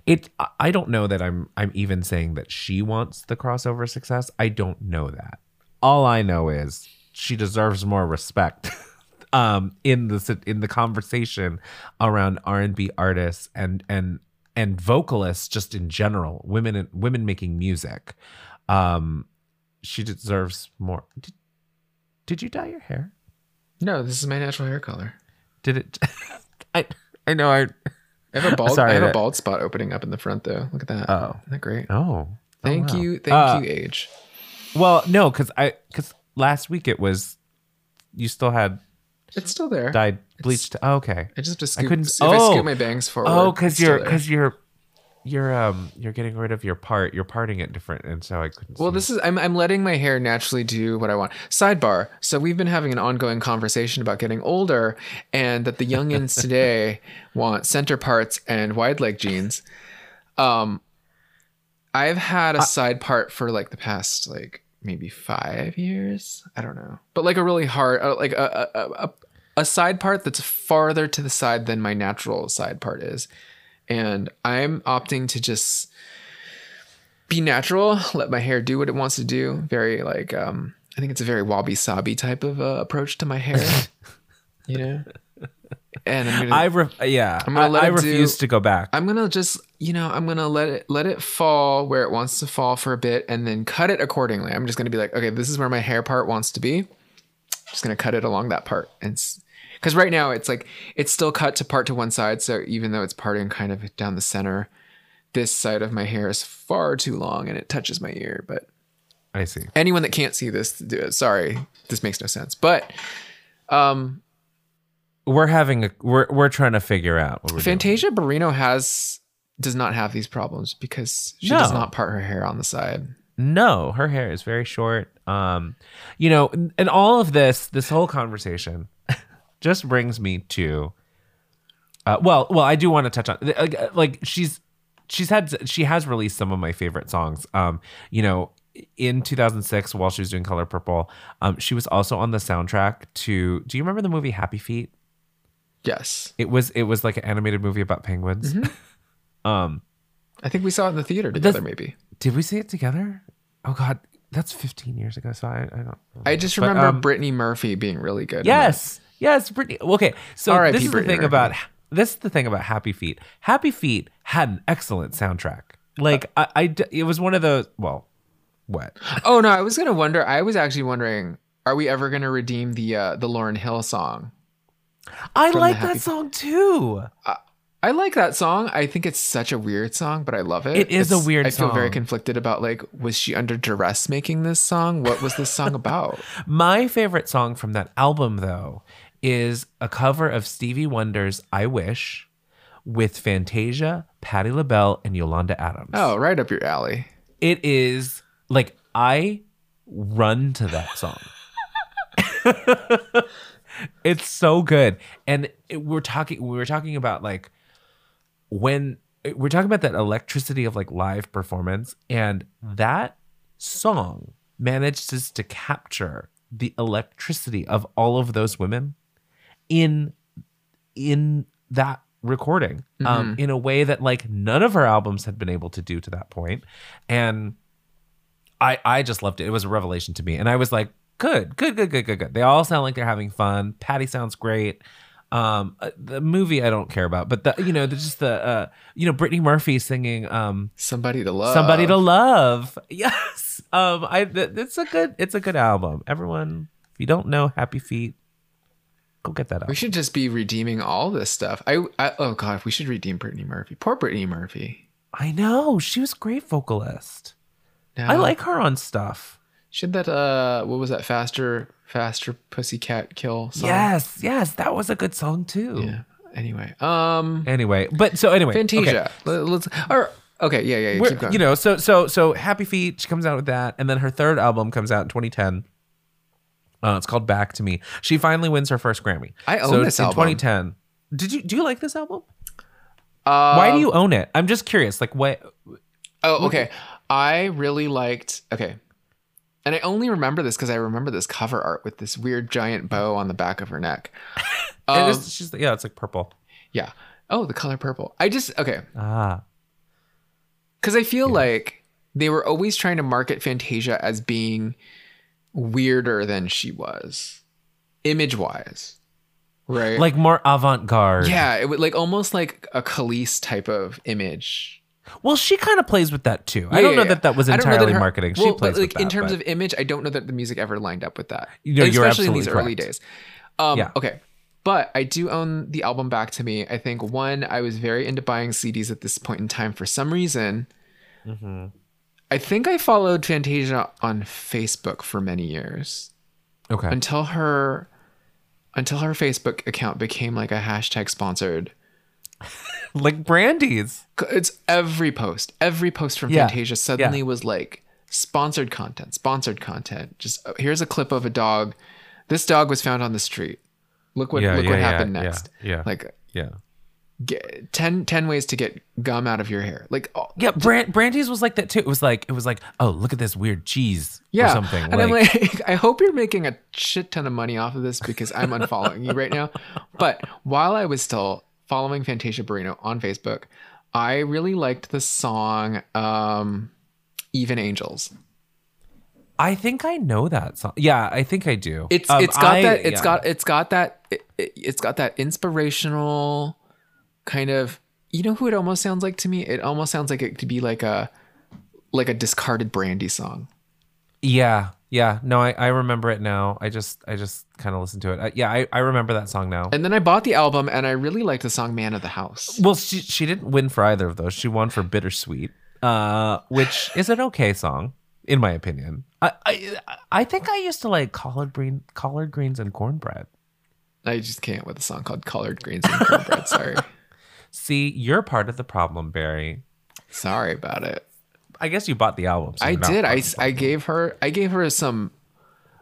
it. I don't know that I'm I'm even saying that she wants the crossover success. I don't know that. All I know is she deserves more respect. um in the in the conversation around R&B artists and and and vocalists just in general women women making music um she deserves more did, did you dye your hair no, this is my natural hair color. did it i i know i I have a bald Sorry, I have a bald spot opening up in the front though. Look at that. Oh. Isn't that great? oh Thank wow. you. Thank Uh, you, age. well no cuz i cuz last week it was you still had It's still there. dyed bleached oh, okay I just have to I couldn't- if I oh. scoop my bangs forward. oh cuz you're cuz you're you're um you're getting rid of your part you're parting it different and so i couldn't Well, this is I'm I'm letting my hair naturally do what I want. Sidebar. So we've been having an ongoing conversation about getting older and that the youngins today want center parts and wide leg jeans. Um I've had a side part for like the past like maybe 5 years. I don't know. But like a really hard uh, like a a, a a side part that's farther to the side than my natural side part is. And I'm opting to just be natural, let my hair do what it wants to do. Very like um I think it's a very wabi sabi type of uh, approach to my hair. you know? And I'm gonna I re- yeah. I'm gonna I, let I it do- refuse to go back. I'm gonna just you know, I'm gonna let it let it fall where it wants to fall for a bit and then cut it accordingly. I'm just gonna be like, okay, this is where my hair part wants to be. just gonna cut it along that part. And because right now it's like it's still cut to part to one side, so even though it's parting kind of down the center, this side of my hair is far too long and it touches my ear. But I see. anyone that can't see this, do it. sorry, this makes no sense. But um, We're having a we're we're trying to figure out what we're doing. Fantasia Barrino has does not have these problems because she does not part her hair on the side. No, her hair is very short. Um, you know, and, all of this, this whole conversation, just brings me to. Uh, well, well, I do want to touch on like, like she's she's had she has released some of my favorite songs. Um, you know, in 2006 while she was doing Color Purple, um, she was also on the soundtrack to. Do you remember the movie Happy Feet? Yes, It was it was like an animated movie about penguins. um, I think we saw it in the theater together. Maybe did we see it together? Oh God, that's 15 years ago. So I, I don't. I just But, remember um, Brittany Murphy being really good. Yes, yes, Brittany. Okay, so R.I.P. this is the thing Murphy. about this is the thing about Happy Feet. Happy Feet had an excellent soundtrack. Like I, it was one of those. Well, what? Oh no, I was gonna wonder. I was actually wondering, are we ever gonna redeem the uh, the Lauryn Hill song? I like that song too. I like that song. I think it's such a weird song, but I love it. It is a It's- weird I feel very conflicted about like, was she under duress making this song? What was this song about? My favorite song from that album, though, is a cover of Stevie Wonder's "I Wish" with Fantasia, Patti LaBelle, and Yolanda Adams. Oh, right up your alley. it is like I run to that song. it's so good, and it, we're talking. We were talking about like when eh, we're talking about that electricity of like live performance, and hmm. that song manages to capture the electricity of all of those women in in that recording um mm-hmm. in a way that like none of her albums had been able to do to that point and i i just loved it it was a revelation to me and i was like good, good, good, good, good, good. They all sound like they're having fun. Patti sounds great. Um, uh, the movie I don't care about, but the you know, the, just the uh, you know, Brittany Murphy singing um, Somebody to love. "Somebody to Love." Yes, um, I th- it's a good, it's a good album. Everyone, if you don't know Happy Feet, go get that We should just be redeeming all this stuff. I, I oh god, we should redeem Brittany Murphy. Poor Brittany Murphy. I know she was a great vocalist. Now, I like her on stuff. Should that uh, what was that? Faster, faster, pussycat kill. Song? Yes, yes, that was a good song too. Yeah. Anyway, um, Anyway, but so anyway, okay. Fantasia. Let, us or okay, yeah, yeah, yeah. We're- Keep going. You know, so so so Happy Feet. She comes out with that, and then her third album comes out in 2010. Uh, it's called Back to Me. She finally wins her first Grammy. I own so this in album. 2010. Did you do you like this album? uh, Why do you own it? I'm just curious. Like what? Oh, okay. I really liked. Okay, and I only remember this because I remember this cover art with this weird giant bow on the back of her neck. Um, is, she's, yeah, it's like purple. yeah. Oh, the color purple. I just okay Ah, because I feel like they were always trying to market Fantasia as being weirder than she was, image wise, right? like more avant-garde. yeah, it would like almost like a Khalees type of image. Well, she kind of plays with that too. I don't yeah, know yeah. that that was I that entirely her- marketing. well, she but, plays like with that, in terms but- of image. I don't know that the music ever lined up with that. You know, especially in these absolutely early days. Um, Yeah. Okay, but I do own the album Back to Me. I think one, I was very into buying CDs at this point in time for some reason. Mm-hmm. I think I followed Fantasia on Facebook for many years okay. until her until her Facebook account became like a hashtag sponsored. like Brandy's. It's every post, every post from Yeah. Fantasia suddenly was like sponsored content, sponsored content. Just uh, here's a clip of a dog. This dog was found on the street. Look what Yeah, look yeah, what yeah, happened yeah, next. yeah. Like Yeah. get, 10, 10 ways to get gum out of your hair. Like oh, Yeah, Brand- Brandy's was like that too. It was like it was like, oh, look at this weird cheese yeah, or something. And I'm like, I hope you're making a shit ton of money off of this because I'm unfollowing you right now. But while I was still following Fantasia Barrino on Facebook, I really liked the song um, "Even Angels." I think I know that song. Yeah, I think I do. It's Um, it's got I- that it's yeah. got it's got that it, it's got that inspirational kind of you know who it almost sounds like to me it almost sounds like it could be like a like a discarded brandy song Yeah, yeah. No, I, I remember it now. I just I just kind of listened to it. Uh, yeah, I, I remember that song now. and then i bought the album and i really liked the song man of the house well, she she didn't win for either of those. She won for Bittersweet, uh, which is an okay song in my opinion. I I, I think I used to like collard green collard greens and cornbread. i just can't with a song called collard greens and cornbread sorry See, you're part of the problem, Barry. sorry about it I guess you bought the album. so i did I, I gave her i gave her some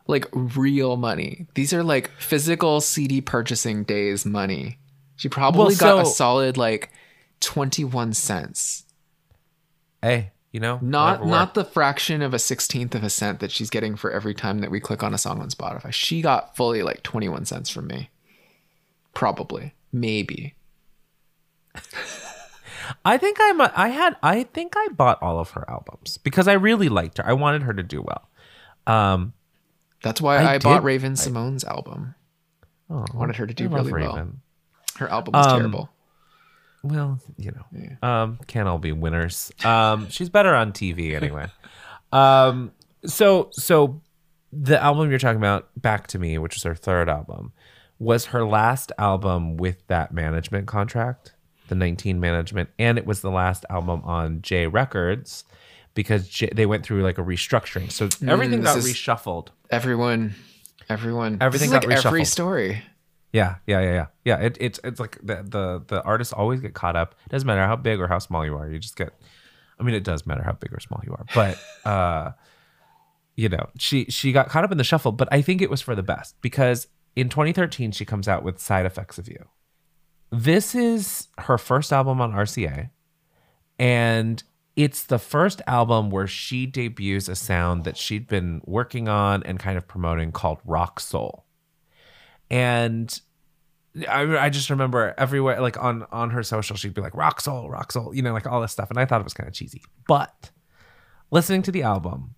like real money these are like physical cd purchasing days money she probably Well, got a solid like 21 cents Hey, you know, not not the fraction of a sixteenth of a cent that she's getting for every time that we click on a song on Spotify. She got fully like twenty one cents from me. Probably, maybe. I think I'm. A, I had. I think I bought all of her albums because I really liked her. I wanted her to do well. Um, That's why I I, bought Raven-Symoné's album. oh, Wanted her to do I really well. Raven. Her album was Um, terrible. Well, you know, um, can't all be winners. Um, she's better on TV anyway. um, so so the album you're talking about, Back to Me, which is her third album, was her last album with that management contract, the 19 management, and it was the last album on J Records because J, they went through like a restructuring. So everything Mm, got reshuffled. Everyone, everyone, Everything got like every story. Yeah, yeah, yeah, yeah. Yeah, it, it's it's like the, the the artists always get caught up. It doesn't matter how big or how small you are. You just get I mean it does matter how big or small you are. But uh you know, she she got caught up in the shuffle, but I think it was for the best because in 2013 she comes out with Side Effects of You. This is her first album on RCA and it's the first album where she debuts a sound that she'd been working on and kind of promoting called rock soul. And I, I just remember everywhere like on on her social she'd be like rock soul rock soul you know like all this stuff. And i thought it was kind of cheesy. But listening to the album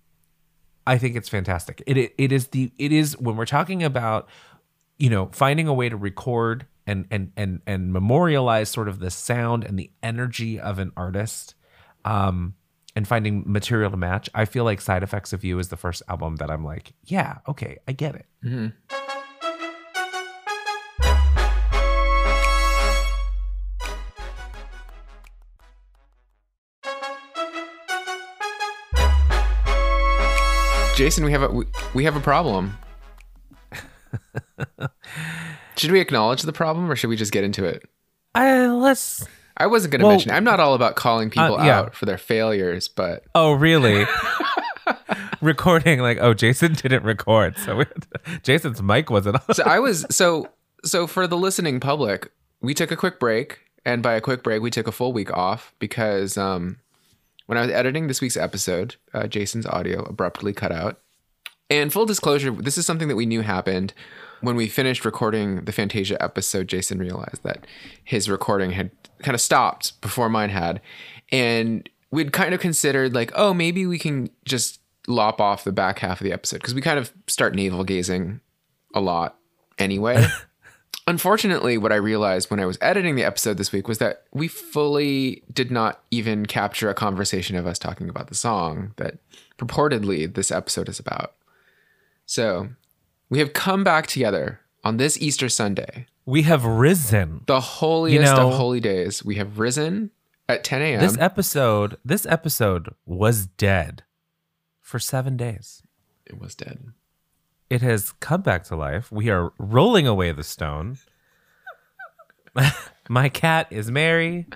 I think it's fantastic. It, it it is the it is when we're talking about you know finding a way to record and and and and memorialize sort of the sound and the energy of an artist um and finding material to match. I feel like Side Effects of You is the first album that I'm like, yeah, okay, I get it. Jason, we have a we, we have a problem. should we acknowledge the problem or should we just get into it? I let's I wasn't going to Well- mention. It. I'm not all about calling people Uh, yeah. out for their failures, but Oh, really? Recording like, oh, Jason didn't record, so we, Jason's mic wasn't on. so I was so so for the listening public, we took a quick break, and by a quick break, we took a full week off because um, when I was editing this week's episode, uh, Jason's audio abruptly cut out. And full disclosure, this is something that we knew happened when we finished recording the Fantasia episode. Jason realized that his recording had kind of stopped before mine had, and we'd kind of considered like, oh, maybe we can just lop off the back half of the episode because we kind of start navel gazing a lot anyway. Unfortunately, what I realized when I was editing the episode this week was that we fully did not even capture a conversation of us talking about the song that purportedly this episode is about. So we have come back together on this Easter Sunday, We have risen. the holiest know- of holy days. We have risen at 10 a.m. This episode, this episode was dead for seven days. it was dead. It has come back to life. We are rolling away the stone. My cat is Mary.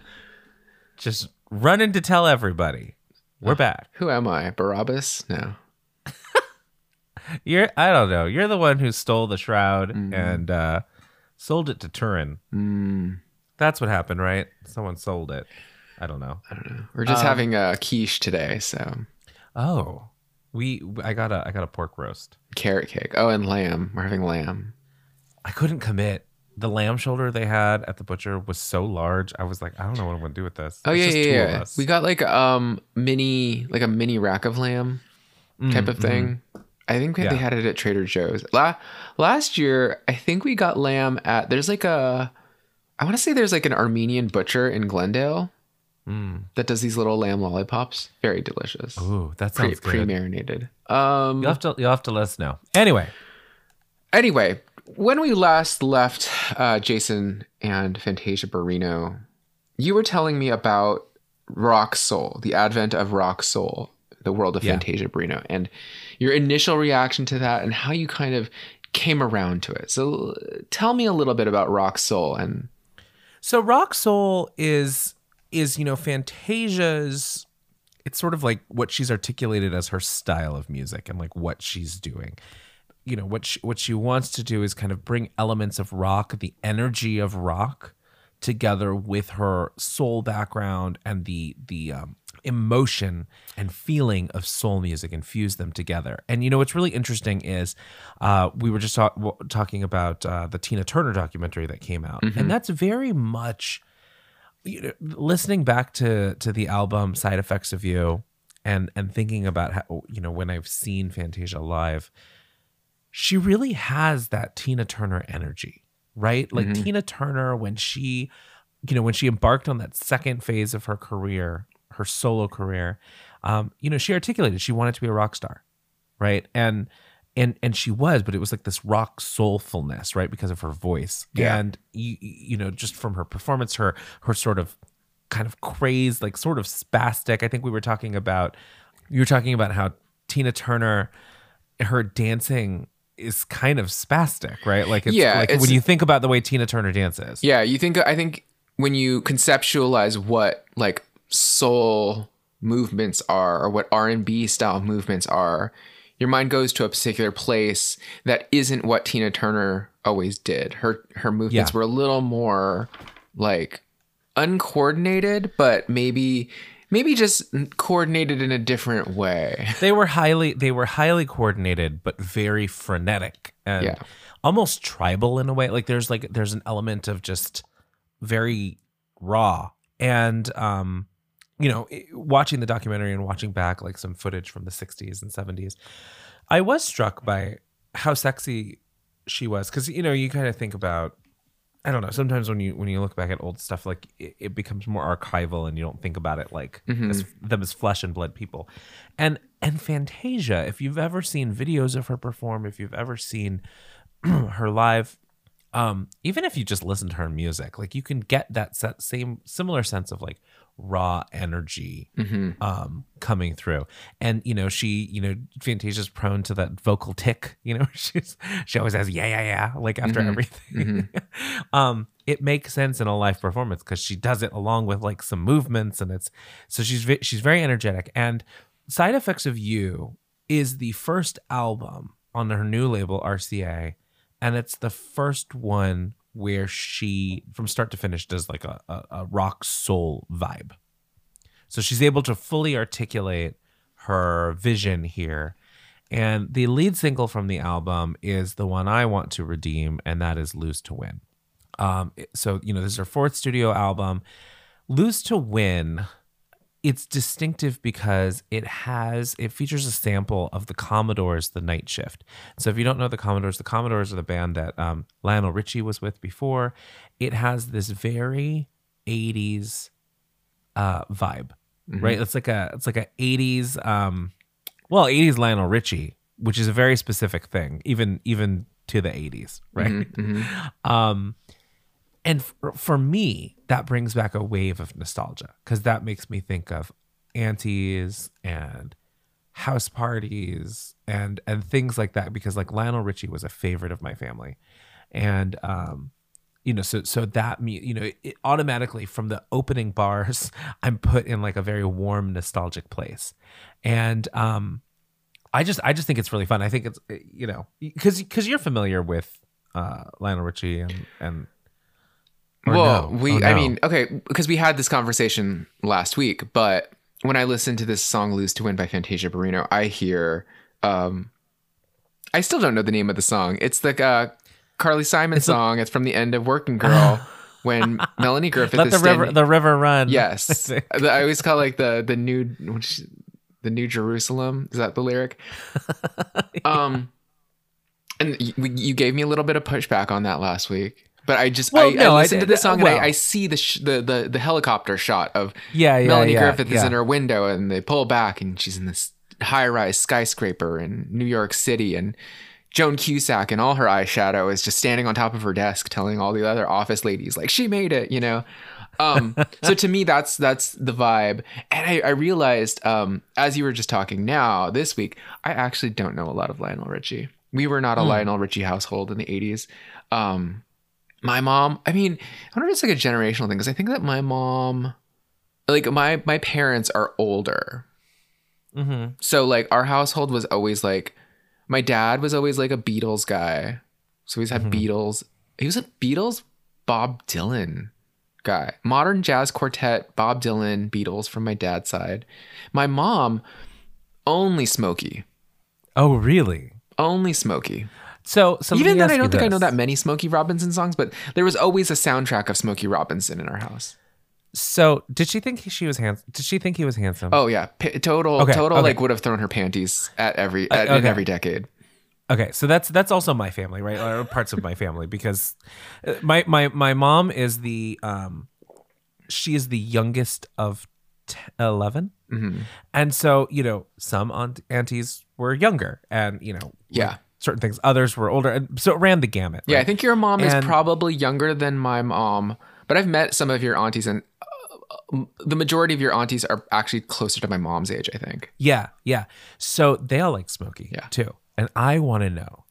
Just running to tell everybody. We're back. Who am I? Barabbas? No. You're I don't know. You're the one who stole the shroud Mm-hmm. and uh sold it to Turin. Mm, That's what happened, right? Someone sold it. I don't know. I don't know. We're just Um, having a quiche today, so Oh. We I got a I got a pork roast. carrot cake. Oh, and lamb. We're having lamb. I couldn't commit. The lamb shoulder they had at the butcher was so large. I was like, I don't know what I'm gonna do with this. Oh It's yeah, just yeah, yeah. We got like um mini like a mini rack of lamb type of thing. I think they Mm, had it at Trader Joe's. La- last year, I think we got lamb at there's like a I want to say there's like an Armenian butcher in Glendale Mm. that does these little lamb lollipops. Very delicious. Ooh, that sounds pre marinated. Um You'll have to you'll have to let us know. Anyway, anyway, when we last left uh, Jason and Fantasia Barrino, you were telling me about rock soul, the advent of rock soul, the world of Yeah. Fantasia Barrino, and your initial reaction to that and how you kind of came around to it. So tell me a little bit about rock soul and So rock soul is is you know Fantasia's it's sort of like what she's articulated as her style of music and like what she's doing. You know what she, what she wants to do is kind of bring elements of rock, the energy of rock together with her soul background and the the um, emotion and feeling of soul music and fuse them together. And you know what's really interesting is uh, we were just talk- w- talking about uh, the Tina Turner documentary that came out, and that's very much you know, listening back to to the album Side Effects of You and and thinking about how you know when I've seen Fantasia live, she really has that Tina Turner energy, right? Like Tina Turner when she, you know, when she embarked on that second phase of her career, her solo career, um, you know, she articulated she wanted to be a rock star, right? And and and she was, but it was like this rock soulfulness, right, because of her voice, Yeah. and you you know, just from her performance, her her sort of kind of crazed, like sort of spastic. I think we were talking about you were talking about how Tina Turner, her dancing is kind of spastic, right? Like it's Yeah, like it's- when you think about the way Tina Turner dances. Yeah, you think I think when you conceptualize what like soul movements are or what R&B style movements are, your mind goes to a particular place that isn't what Tina Turner always did. Her her movements Yeah. were a little more like uncoordinated, but maybe maybe just coordinated in a different way. They were highly they were highly coordinated but very frenetic and Yeah. almost tribal in a way. Like there's like there's an element of just very raw. And um you know, watching the documentary and watching back like some footage from the 60s and 70s, I was struck by how sexy she was because you know you kind of think about I don't know. Sometimes when you when you look back at old stuff, like it, it becomes more archival, and you don't think about it like mm-hmm. as, them as flesh and blood people. And and Fantasia, if you've ever seen videos of her perform, if you've ever seen her live, um, even if you just listen to her music, like you can get that set, same similar sense of like raw energy um, coming through. And you know, she, you know, Fantasia's prone to that vocal tick. You know, she's she always has yeah, yeah, yeah, like after everything. um, it makes sense in a live performance because she does it along with like some movements, and it's so she's she's very energetic. And Side Effects of You is the first album on her new label RCA, and it's the first one where she, from start to finish, does like a, a, a rock soul vibe. So she's able to fully articulate her vision here. And the lead single from the album is the one I want to redeem, and that is Lose to Win. Um, so, you know, this is her fourth studio album. Lose to Win, it's distinctive because it has, it features a sample of the Commodores, The Night Shift. So, if you don't know the Commodores, the Commodores are the band that um, Lionel Richie was with before. It has this very 80s uh, vibe, right? It's like a, it's like a 80s, um, well, 80s Lionel Richie, which is a very specific thing, even, even to the 80s, right? Um, and for, for me, that brings back a wave of nostalgia because that makes me think of aunties and house parties and and things like that because like Lionel Richie was a favorite of my family, and um, you know, so so that me, you know, it automatically from the opening bars, I'm put in like a very warm, nostalgic place, and um, I just I just think it's really fun. I think it's uh, you know because because you're familiar with uh Lionel Richie and and well, no? we, Oh, I mean, okay, because we had this conversation last week, but when I listen to this song "Lose to Win" by Fantasia Barrino, I hear, um, I still don't know the name of the song. It's the uh, Carly Simon song. it's from the end of Working Girl when Melanie Griffith let is the river the river run. Yes. The- I always call it like the the new which, the New Jerusalem. Is that the lyric? Um, and you, you gave me a little bit of pushback on that last week, but I just Well, I, no, I I listened to this song well- and I, I see the, sh- the the the helicopter shot of yeah, yeah. Melanie yeah, Griffith is in her window and they pull back and she's in this high rise skyscraper in New York City and. Joan Cusack and all her eyeshadow is just standing on top of her desk telling all the other office ladies like she made it, you know. Um so to me that's that's the vibe. And I, I realized um as you were just talking now this week, I actually don't know a lot of Lionel Richie. We were not a Lionel Richie household in the 80s. Um my mom, I mean, I wonder if it's like a generational thing because I think that my mom like my my parents are older. Mhm. So like our household was always like my dad was always like a Beatles guy. So he's had Beatles. He was a Beatles Bob Dylan guy. Modern jazz quartet, Bob Dylan, Beatles from my dad's side. My mom only Smokey. Oh, really? Only Smokey. So, so Even then I don't think I know that many Smokey Robinson songs, but there was always a soundtrack of Smokey Robinson in our house. So, did she think he, she was handsome? Did she think he was handsome? Oh yeah, P- total Okay, total okay. like would have thrown her panties at every at, in okay. every decade. Okay, so that's that's also my family, right? Or parts of my family because uh, my my my mom is the um she is the youngest of t- 11. Mm-hmm. And so, you know, some aunt- aunties were younger and, you know, Yeah. like certain things, others were older. And so it ran the gamut. Yeah, I think your mom is probably younger than my mom, but I've met some of your aunties, and uh, the majority of your aunties are actually closer to my mom's age. I think. Yeah, yeah. So they all like Smokey Yeah. too. And I want to know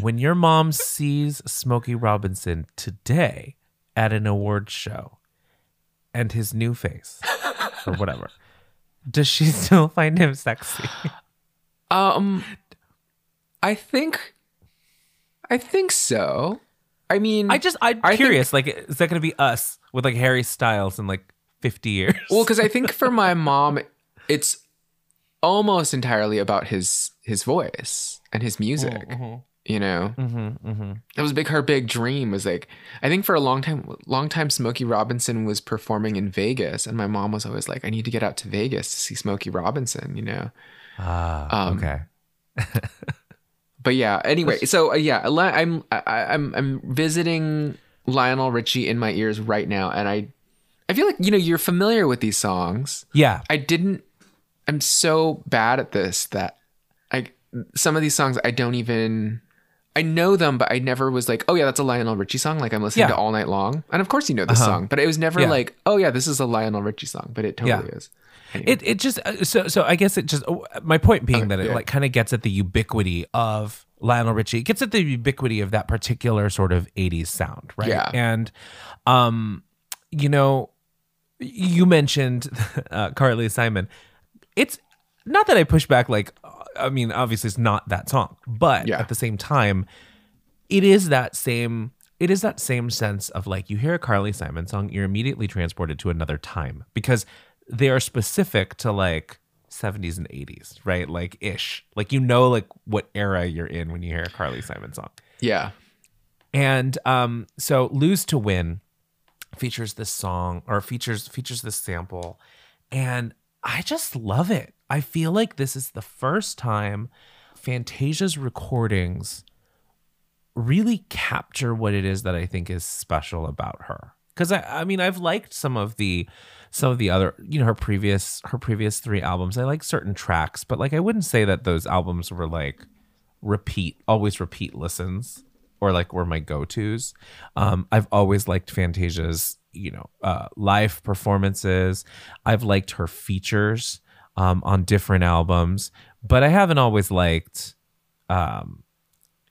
when your mom sees Smokey Robinson today at an award show and his new face or whatever, does she still find him sexy? Um, I think, I think so. I mean, I just, I'm I think- curious. like, is that going to be us with like Harry Styles in like 50 years? well, because I think for my mom, it's almost entirely about his his voice and his music. You know, mm-hmm, that was big. Her big dream was like, I think for a long time, long time, Smokey Robinson was performing in Vegas, and my mom was always like, I need to get out to Vegas to see Smokey Robinson. You know, Ah, Um, okay. but yeah. Anyway, so uh, yeah, I'm I, I'm I'm visiting Lionel Richie in my ears right now, and I I feel like you know you're familiar with these songs. Yeah. I didn't. I'm so bad at this that I some of these songs I don't even. I know them, but I never was like, oh yeah, that's a Lionel Richie song. Like I'm listening Yeah. to all night long, and of course you know this Uh-huh. song, but it was never Yeah. like, oh yeah, this is a Lionel Richie song, but it totally Yeah. is. It it just uh, so so I guess it just oh, my point being that it yeah. like kind of gets at the ubiquity of Lionel Richie. It gets at the ubiquity of that particular sort of 80s sound, right? Yeah. And um you know you mentioned uh, Carly Simon. It's not that I push back like uh, I mean obviously it's not that song, but Yeah. at the same time it is that same it is that same sense of like you hear a Carly Simon song, you're immediately transported to another time because they are specific to like 70s and 80s, right? Like ish. Like you know like what era you're in when you hear a Carly Simon song. yeah, And um so Lose to Win features this song or features features this sample and I just love it. I feel like this is the first time Fantasia's recordings really capture what it is that I think is special about her. Cuz I I mean I've liked some of the some of the other, you know, her previous her previous 3 albums. I like certain tracks, but like I wouldn't say that those albums were like repeat always repeat listens or like were my go-to's um i've always liked fantasia's you know uh live performances i've liked her features um on different albums but i haven't always liked um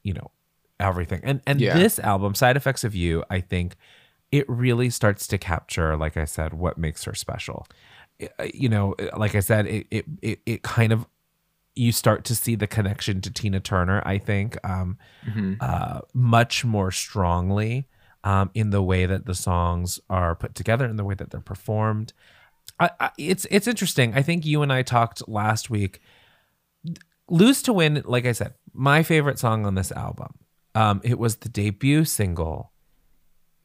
you know everything and and Yeah. this album side effects of you i think it really starts to capture like i said what makes her special you know like i said it it it, it kind of you start to see the connection to Tina Turner, I think, um, uh, much more strongly um, in the way that the songs are put together, in the way that they're performed. I, I, it's it's interesting. I think you and I talked last week. "Lose to Win," like I said, my favorite song on this album. Um, it was the debut single.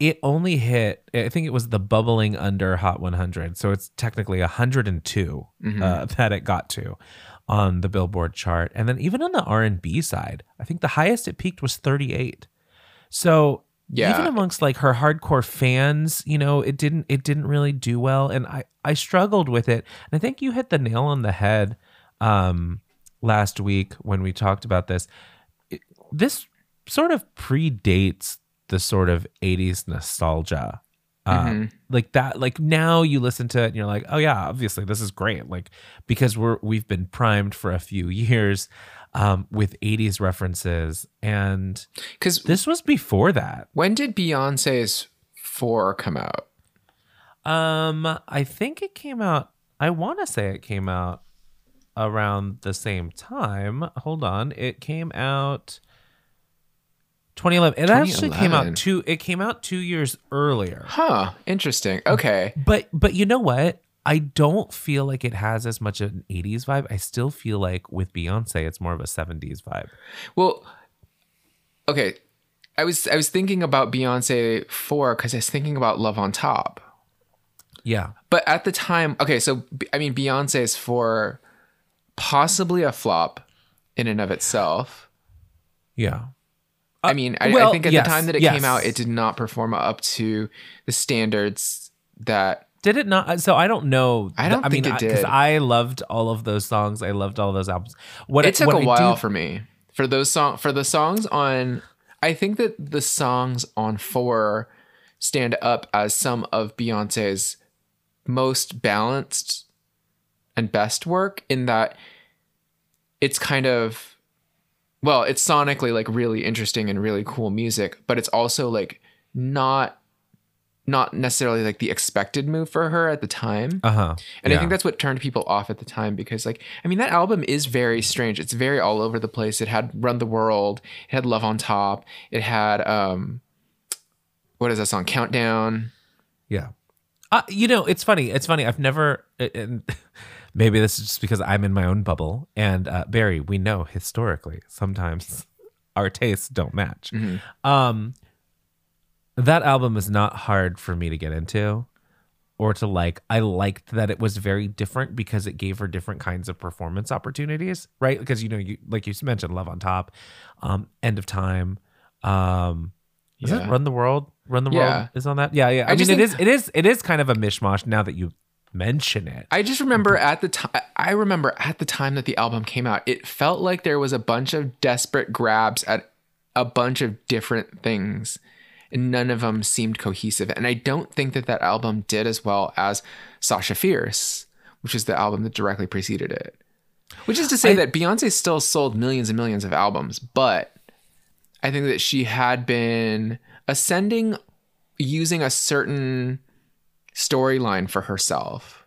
It only hit, I think it was the bubbling under Hot 100. So it's technically 102 uh, that it got to on the Billboard chart. And then even on the R&B side, I think the highest it peaked was 38. So Yeah. even amongst like her hardcore fans, you know, it didn't it didn't really do well and I I struggled with it. And I think you hit the nail on the head um last week when we talked about this. It- this sort of predates the sort of 80s nostalgia. Um, like that like now you listen to it and you're like, "Oh yeah, obviously this is great." Like because we're we've been primed for a few years um with 80s references and because this was before that. when did Beyonce's Four come out? Um, I think it came out. I want to say it came out around the same time. Hold on, it came out 2011. It actually came out two. It came out two years earlier. Huh. Interesting. Okay. But but you know what? I don't feel like it has as much of an 80s vibe. I still feel like with Beyonce, it's more of a 70s vibe. Well, okay. I was I was thinking about Beyonce Four because I was thinking about Love on Top. Yeah. But at the time, okay, so I mean, Beyonce's for possibly a flop in and of itself. Yeah. I uh, mean, I, I think at yes, the time that it yes. came out, it did not perform up to the standards that. Did it not? So I don't know. I don't I mean, think it Because. I loved all of those songs. I loved all those albums. What It took what a I do- while for me for those song for the songs on. I think that the songs on Four stand up as some of Beyonce's most balanced and best work in that it's kind of well, it's sonically like really interesting and really cool music, but it's also like not not necessarily like the expected move for her at the time. Uh-huh. And I think that's what turned people off at the time because, like, I mean, that album is very strange. It's very all over the place. It had Run the World, it had Love on Top, it had, um, what is that song? Countdown. Yeah. Uh, you know, it's funny. It's funny. I've never, and maybe this is just because I'm in my own bubble. And uh, Barry, we know historically sometimes our tastes don't match. Um, that album is not hard for me to get into or to like. I liked that it was very different because it gave her different kinds of performance opportunities, right? Because you know, you like you mentioned, Love on Top, um, End of Time, um, is Yeah. it Run the World? Run the Yeah. World is on that. Yeah, yeah. I, I mean, it is, it is, it is kind of a mishmash now that you mention it. I just remember at the time. I remember at the time that the album came out, it felt like there was a bunch of desperate grabs at a bunch of different things, and none of them seemed cohesive. And I don't think that that album did as well as Sasha Fierce, which is the album that directly preceded it. Which is to say I- that Beyonce still sold millions and millions of albums, but I think that she had been ascending using a certain storyline for herself,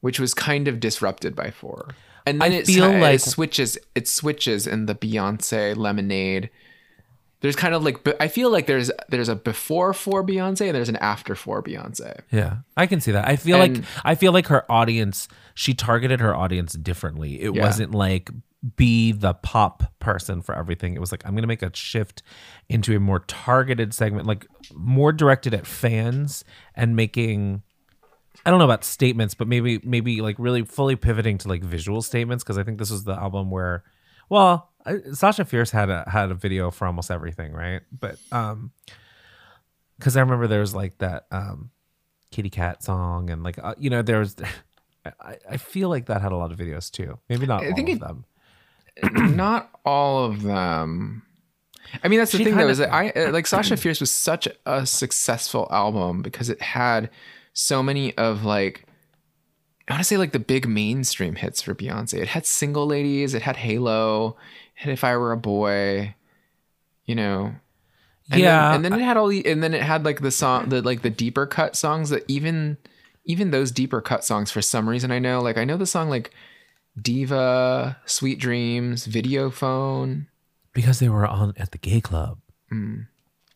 which was kind of disrupted by four. And then I it, feel it like- switches. It switches in the Beyonce Lemonade. There's kind of like I feel like there's there's a before four Beyonce and there's an after four Beyonce. Yeah, I can see that. I feel like I feel like her audience. She targeted her audience differently. It Yeah. wasn't like be the pop person for everything. It was like I'm gonna make a shift into a more targeted segment, like more directed at fans and making. I don't know about statements, but maybe maybe like really fully pivoting to like visual statements because I think this was the album where, well, I, Sasha Fierce had a had a video for almost everything, right? But um, because I remember there was like that um kitty cat song and like uh, you know there was I, I feel like that had a lot of videos too maybe not I all think of it- them Not all of them. I mean, that's the She thing though is that I uh, like Sasha Fierce was such a successful album because it had so many of like I want to say like the big mainstream hits for Beyonce. It had Single Ladies, it had Halo, and If I Were a Boy, you know. And Yeah, then, and then it had all the and then it had like the song the like the deeper cut songs that even even those deeper cut songs for some reason I know like I know the song like Diva, Sweet Dreams, Video Phone. because they were on at the gay club Mm.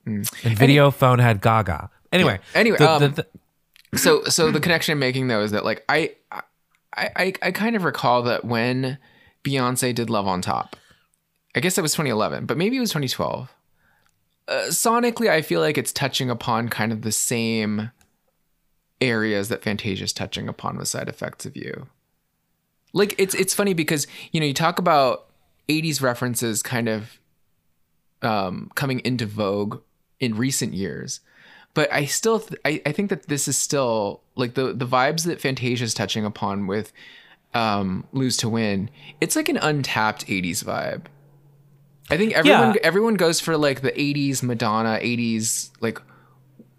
and video phone had gaga anyway Anyway, the- um, the- the- so so the connection I'm making though is that like I I I, I kind of recall that when Beyonce did Love on Top, I guess that was 2011, but maybe it was 2012. Uh, sonically, I feel like it's touching upon kind of the same areas that Fantasia's touching upon with Side Effects of You. Like it's it's funny because you know you talk about 80s references kind of um, coming into vogue in recent years but I still th- I, I think that this is still like the the vibes that Fantasia is touching upon with um lose to win it's like an untapped 80s vibe I think everyone Yeah. everyone goes for like the 80s Madonna 80s like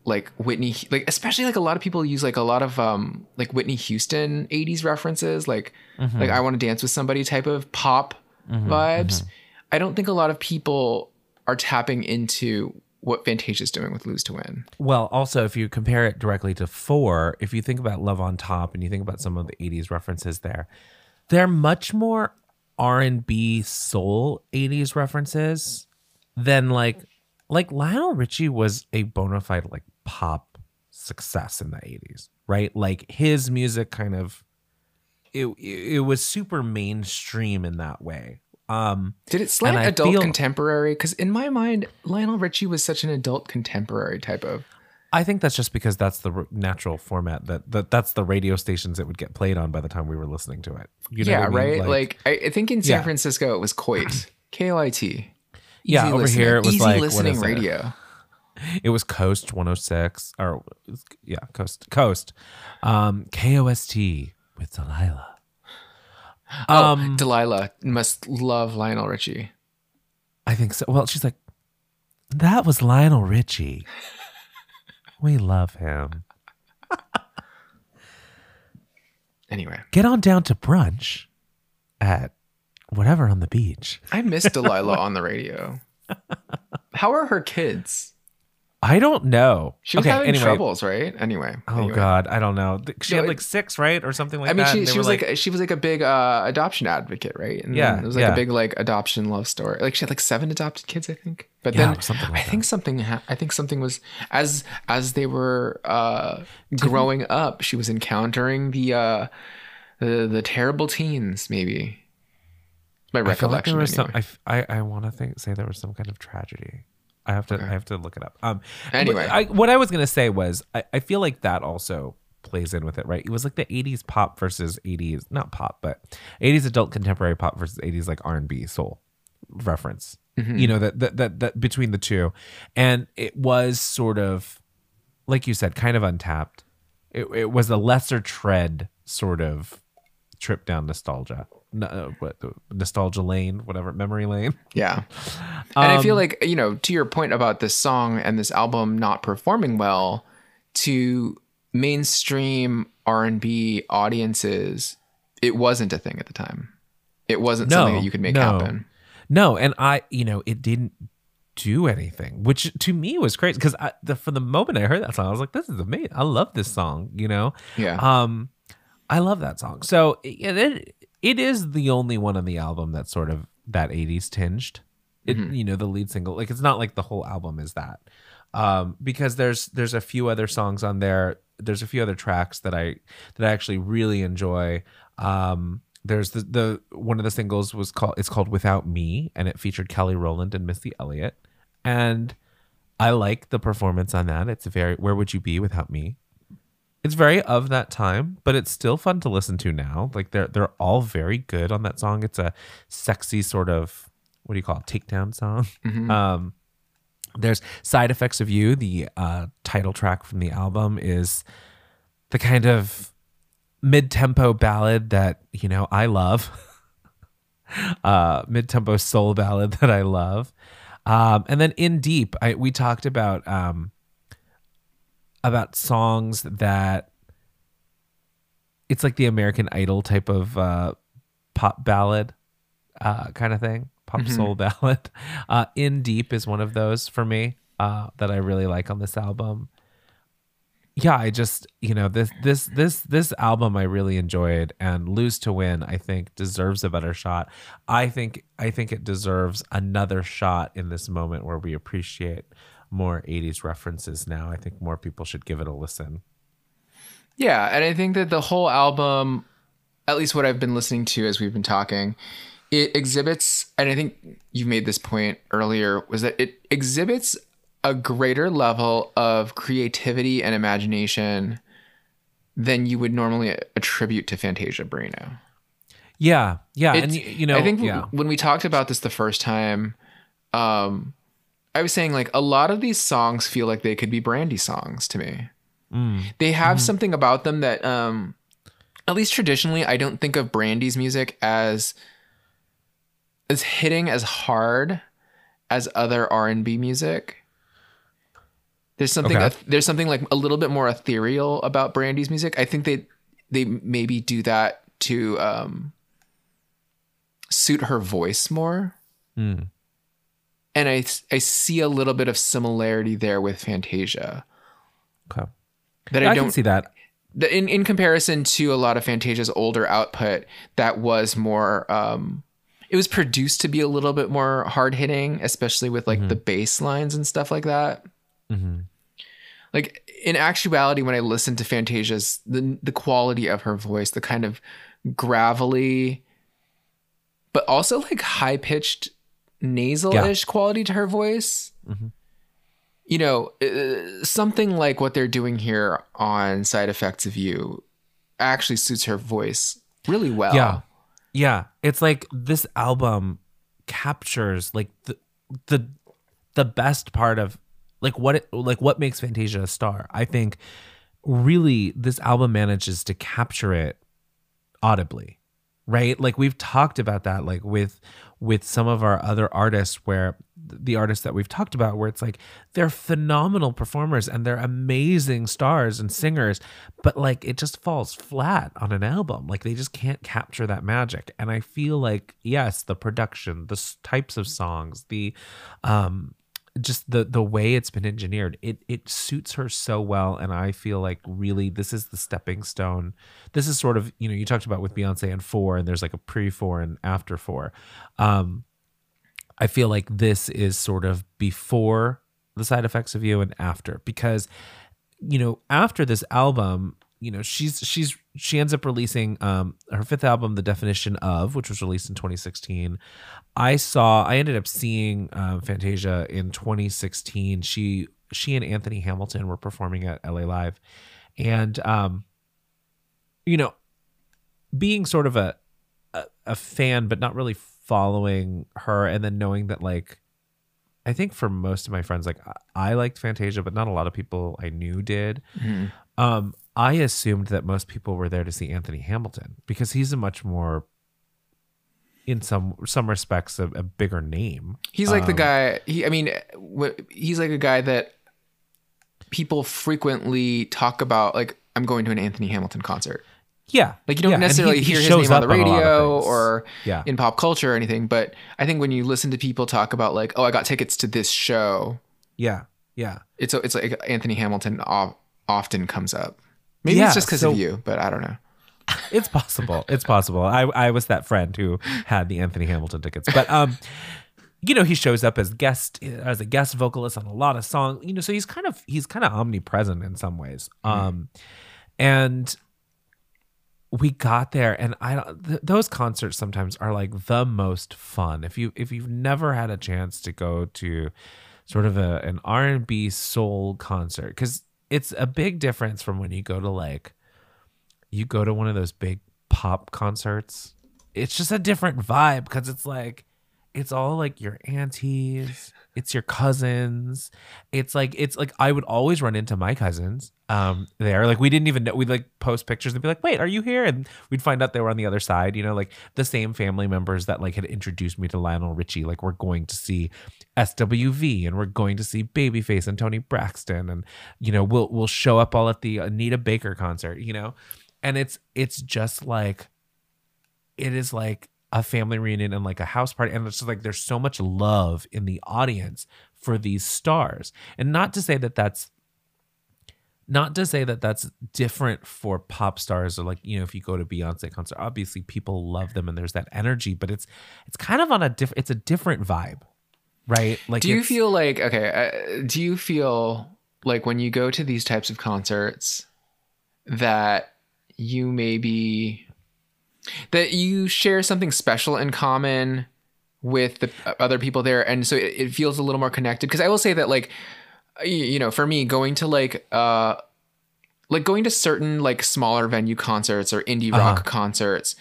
like Whitney like especially like a lot of people use like a lot of um like Whitney Houston 80s references like mm-hmm. like I want to dance with somebody type of pop mm-hmm. vibes. Mm-hmm. I don't think a lot of people are tapping into what Fantasia's doing with Lose to Win. well also if you compare it directly to four if you think about love on top and you think about some of the 80s references there they're much more r&b soul 80s references than like like lionel richie was a bona fide like pop success in the 80s right like his music kind of it, it was super mainstream in that way um Did it slant adult feel- contemporary? Because in my mind, Lionel Richie was such an adult contemporary type of. I think that's just because that's the natural format that, that that's the radio stations it would get played on by the time we were listening to it. You know yeah, I mean? right. Like, I, I think in San Yeah. Francisco it was Coit, K O I T. Yeah, over listening. here it was easy like, listening is it? it was Coast 106 or yeah, Coast Coast. Um KOST with Delilah. Um oh, Delilah must love Lionel Richie. I think so. Well, she's like that was Lionel Richie. we love him. Anyway, Get on down to brunch at whatever on the beach. I miss Delilah on the radio. How are her kids? I don't know. She was okay, having anyway. troubles, right? Anyway. Oh anyway. God, I don't know. She No, had like six, right, or something like that. I mean, that. she, she was like, she was like a big uh, adoption advocate, right? And Yeah, it was like yeah. a big like adoption love story. Like she had like seven adopted kids, I think. But Yeah, then something like I think something, ha- I think something was as as they were uh, growing up, she was encountering the uh, the the terrible teens, maybe. My I feel like recollection. was some. anyway. I I, I want to think say there was some kind of tragedy. I have to Okay. I have to look it up. Um. Anyway. I, what I was gonna say was I, I feel like that also plays in with it, right? It was like the '80s pop versus '80s not pop, but '80s adult contemporary pop versus '80s like R&B soul reference. You know that, that that that between the two, and it was sort of like you said, kind of untapped. It, it was a lesser tread sort of trip down nostalgia, no, uh, what nostalgia lane, whatever memory lane. Yeah. And I feel Um, like, you know, to your point about this song and this album not performing well to mainstream R&B audiences, it wasn't a thing at the time. It wasn't something that you could make no. happen. No, and I, you know, it didn't do anything, which to me was crazy because the, from the moment I heard that song, I was like, "This is amazing! I love this song." You know, Yeah. um, I love that song. So it, it it is the only one on the album that's sort of that '80s tinged. It, you know, the lead single, like it's not like the whole album is that, um, because there's there's a few other songs on there. There's a few other tracks that I that I actually really enjoy. Um, there's the the one of the singles was called it's called Without Me, and it featured Kelly Rowland and Missy Elliott, and I like the performance on that. It's very Where Would You Be Without Me? It's very of that time, but it's still fun to listen to now. Like they're they're all very good on that song. It's a sexy sort of what do you call it? Takedown song. Um there's Side Effects of You, the uh, title track from the album is the kind of mid-tempo ballad that, you know, I love. uh mid-tempo soul ballad that I love. Um and then In Deep, I we talked about um about songs that it's like the American Idol type of uh, pop ballad uh, kind of thing, pop soul ballad. Uh, In Deep is one of those for me uh, that I really like on this album. Yeah, I just you know this this this this album I really enjoyed, and Lose to Win I think deserves a better shot. I think I think it deserves another shot in this moment where we appreciate more 80s references now. I think more people should give it a listen. Yeah, and I think that the whole album, at least what I've been listening to as we've been talking, it exhibits, and I think you've made this point earlier, was that it exhibits a greater level of creativity and imagination than you would normally attribute to Fantasia Barrino. Yeah, yeah, and It's- y- you know, I think yeah, when we talked about this the first time, um, I was saying like a lot of these songs feel like they could be Brandy songs to me. Mm. They have something about them that, um, at least traditionally, I don't think of Brandy's music as as hitting as hard as other R and B music. There's something Okay. there's something like a little bit more ethereal about Brandy's music. I think they they maybe do that to um, suit her voice more. Mm. And I I see a little bit of similarity there with Fantasia Okay. that I, I don't see that. in in comparison to a lot of Fantasia's older output, that was more. Um, it was produced to be a little bit more hard hitting, especially with like the bass lines and stuff like that. Mhm. Like in actuality, when I listen to Fantasia's the the quality of her voice, the kind of gravelly, but also like high pitched nasal-ish quality to her voice. Mhm. You know, uh, something like what they're doing here on Side Effects of You actually suits her voice really well. Yeah. Yeah, it's like this album captures like the the the best part of like what it like what makes Fantasia a star. I think really this album manages to capture it audibly. Right? Like we've talked about that like with with some of our other artists where the artists that we've talked about where it's like they're phenomenal performers and they're amazing stars and singers but like it just falls flat on an album like they just can't capture that magic and i feel like yes the production the types of songs the um just the the way it's been engineered it it suits her so well and i feel like really this is the stepping stone. This is sort of you know you talked about with beyonce and four and there's like a pre four and after four. Um i feel like this is sort of before the side effects of you and after because you know after this album you know she's she's she ends up releasing um her fifth album the definition of which was released in 2016 i saw i ended up seeing um, fantasia in 2016 she she and anthony hamilton were performing at la live. And um you know being sort of a, a a fan but not really following her and then knowing that like I think for most of my friends, like I- I liked Fantasia, but not a lot of people I knew did. Um, I assumed that most people were there to see Anthony Hamilton because he's a much more, in some some respects, a, a bigger name. He's like the Um, guy. He, I mean, he's like a guy that people frequently talk about. Like, I'm going to an Anthony Hamilton concert. Yeah, Like, you don't yeah, he- necessarily he hear his name on the a lot of radio things. or yeah, in pop culture or anything. But I think when you listen to people talk about like, oh, I got tickets to this show, yeah, yeah. it's it's like Anthony Hamilton often comes up. Maybe Yeah, it's just because so- of you, but I don't know. It's possible. It's possible. I I was that friend who had the Anthony Hamilton tickets, but um, you know, he shows up as guest as a guest vocalist on a lot of songs. You know, so he's kind of he's kind of omnipresent in some ways. Um, and we got there, and I. Th- those concerts sometimes are like the most fun. If you if you've never had a chance to go to sort of a an R and B soul concert, because it's a big difference from when you go to like you go to one of those big pop concerts, it's just a different vibe because it's like it's all like your aunties, it's your cousins. It's like it's like I would always run into my cousins um there. Like we didn't even know we'd like post pictures and be like, "Wait, are you here?" and we'd find out they were on the other side, you know, like the same family members that like had introduced me to Lionel Richie. Like we're going to see SWV and we're going to see Babyface and Toni Braxton and you know, we'll we'll show up all at the Anita Baker concert, you know and it's it's just like it is like a family reunion and like a house party and it's just like there's so much love in the audience for these stars and not to say that that's not to say that that's different for pop stars or like you know if you go to Beyonce concert obviously people love them and there's that energy but it's it's kind of on a different it's a different vibe right like do you feel like okay? Uh, do you feel like when you go to these types of concerts that you maybe that you share something special in common with the other people there, and so it, it feels a little more connected? Because I will say that like you know, for me, going to like uh like going to certain like smaller venue concerts or indie rock Uh-huh. concerts,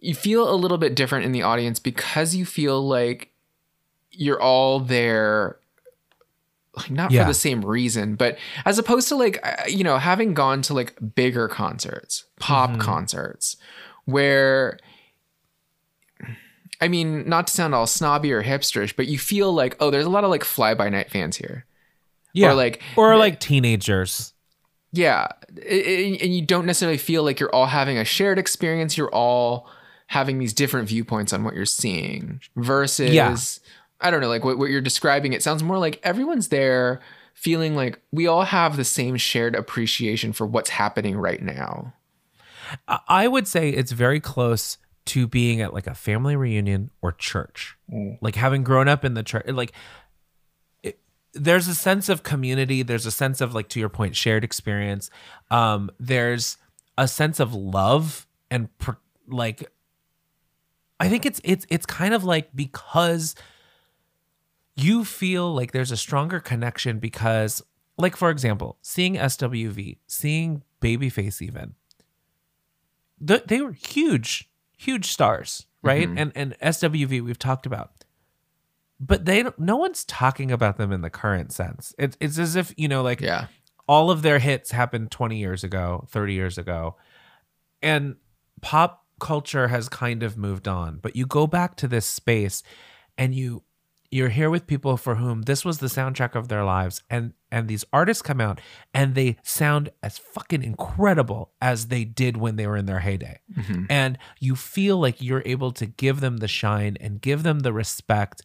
you feel a little bit different in the audience because you feel like you're all there like not Yeah. for the same reason but as opposed to like uh, you know having gone to like bigger concerts pop Mhm. concerts where I mean, not to sound all snobby or hipsterish, but you feel like, oh, there's a lot of like fly by night fans here. yeah Or like, or like teenagers yeah. And you don't necessarily feel like you're all having a shared experience. You're all having these different viewpoints on what you're seeing versus, Yeah. I don't know, like what, what you're describing. It sounds more like everyone's there feeling like we all have the same shared appreciation for what's happening right now. I- would say it's very close to being at like a family reunion or church. Like having grown up in the church, like it, there's a sense of community. There's a sense of like to your point, shared experience. Um, there's a sense of love and pr- like I think it's it's it's kind of like because you feel like there's a stronger connection because like for example, seeing SWV, seeing Babyface even th- they were huge, huge stars, right? Mhm. And and SWV we've talked about, but they no one's talking about them in the current sense. It's it's as if you know, like Yeah. all of their hits happened 20 years ago, 30 years ago, and pop culture has kind of moved on. But you go back to this space, and you you're here with people for whom this was the soundtrack of their lives and and these artists come out and they sound as fucking incredible as they did when they were in their heyday Mhm. and you feel like you're able to give them the shine and give them the respect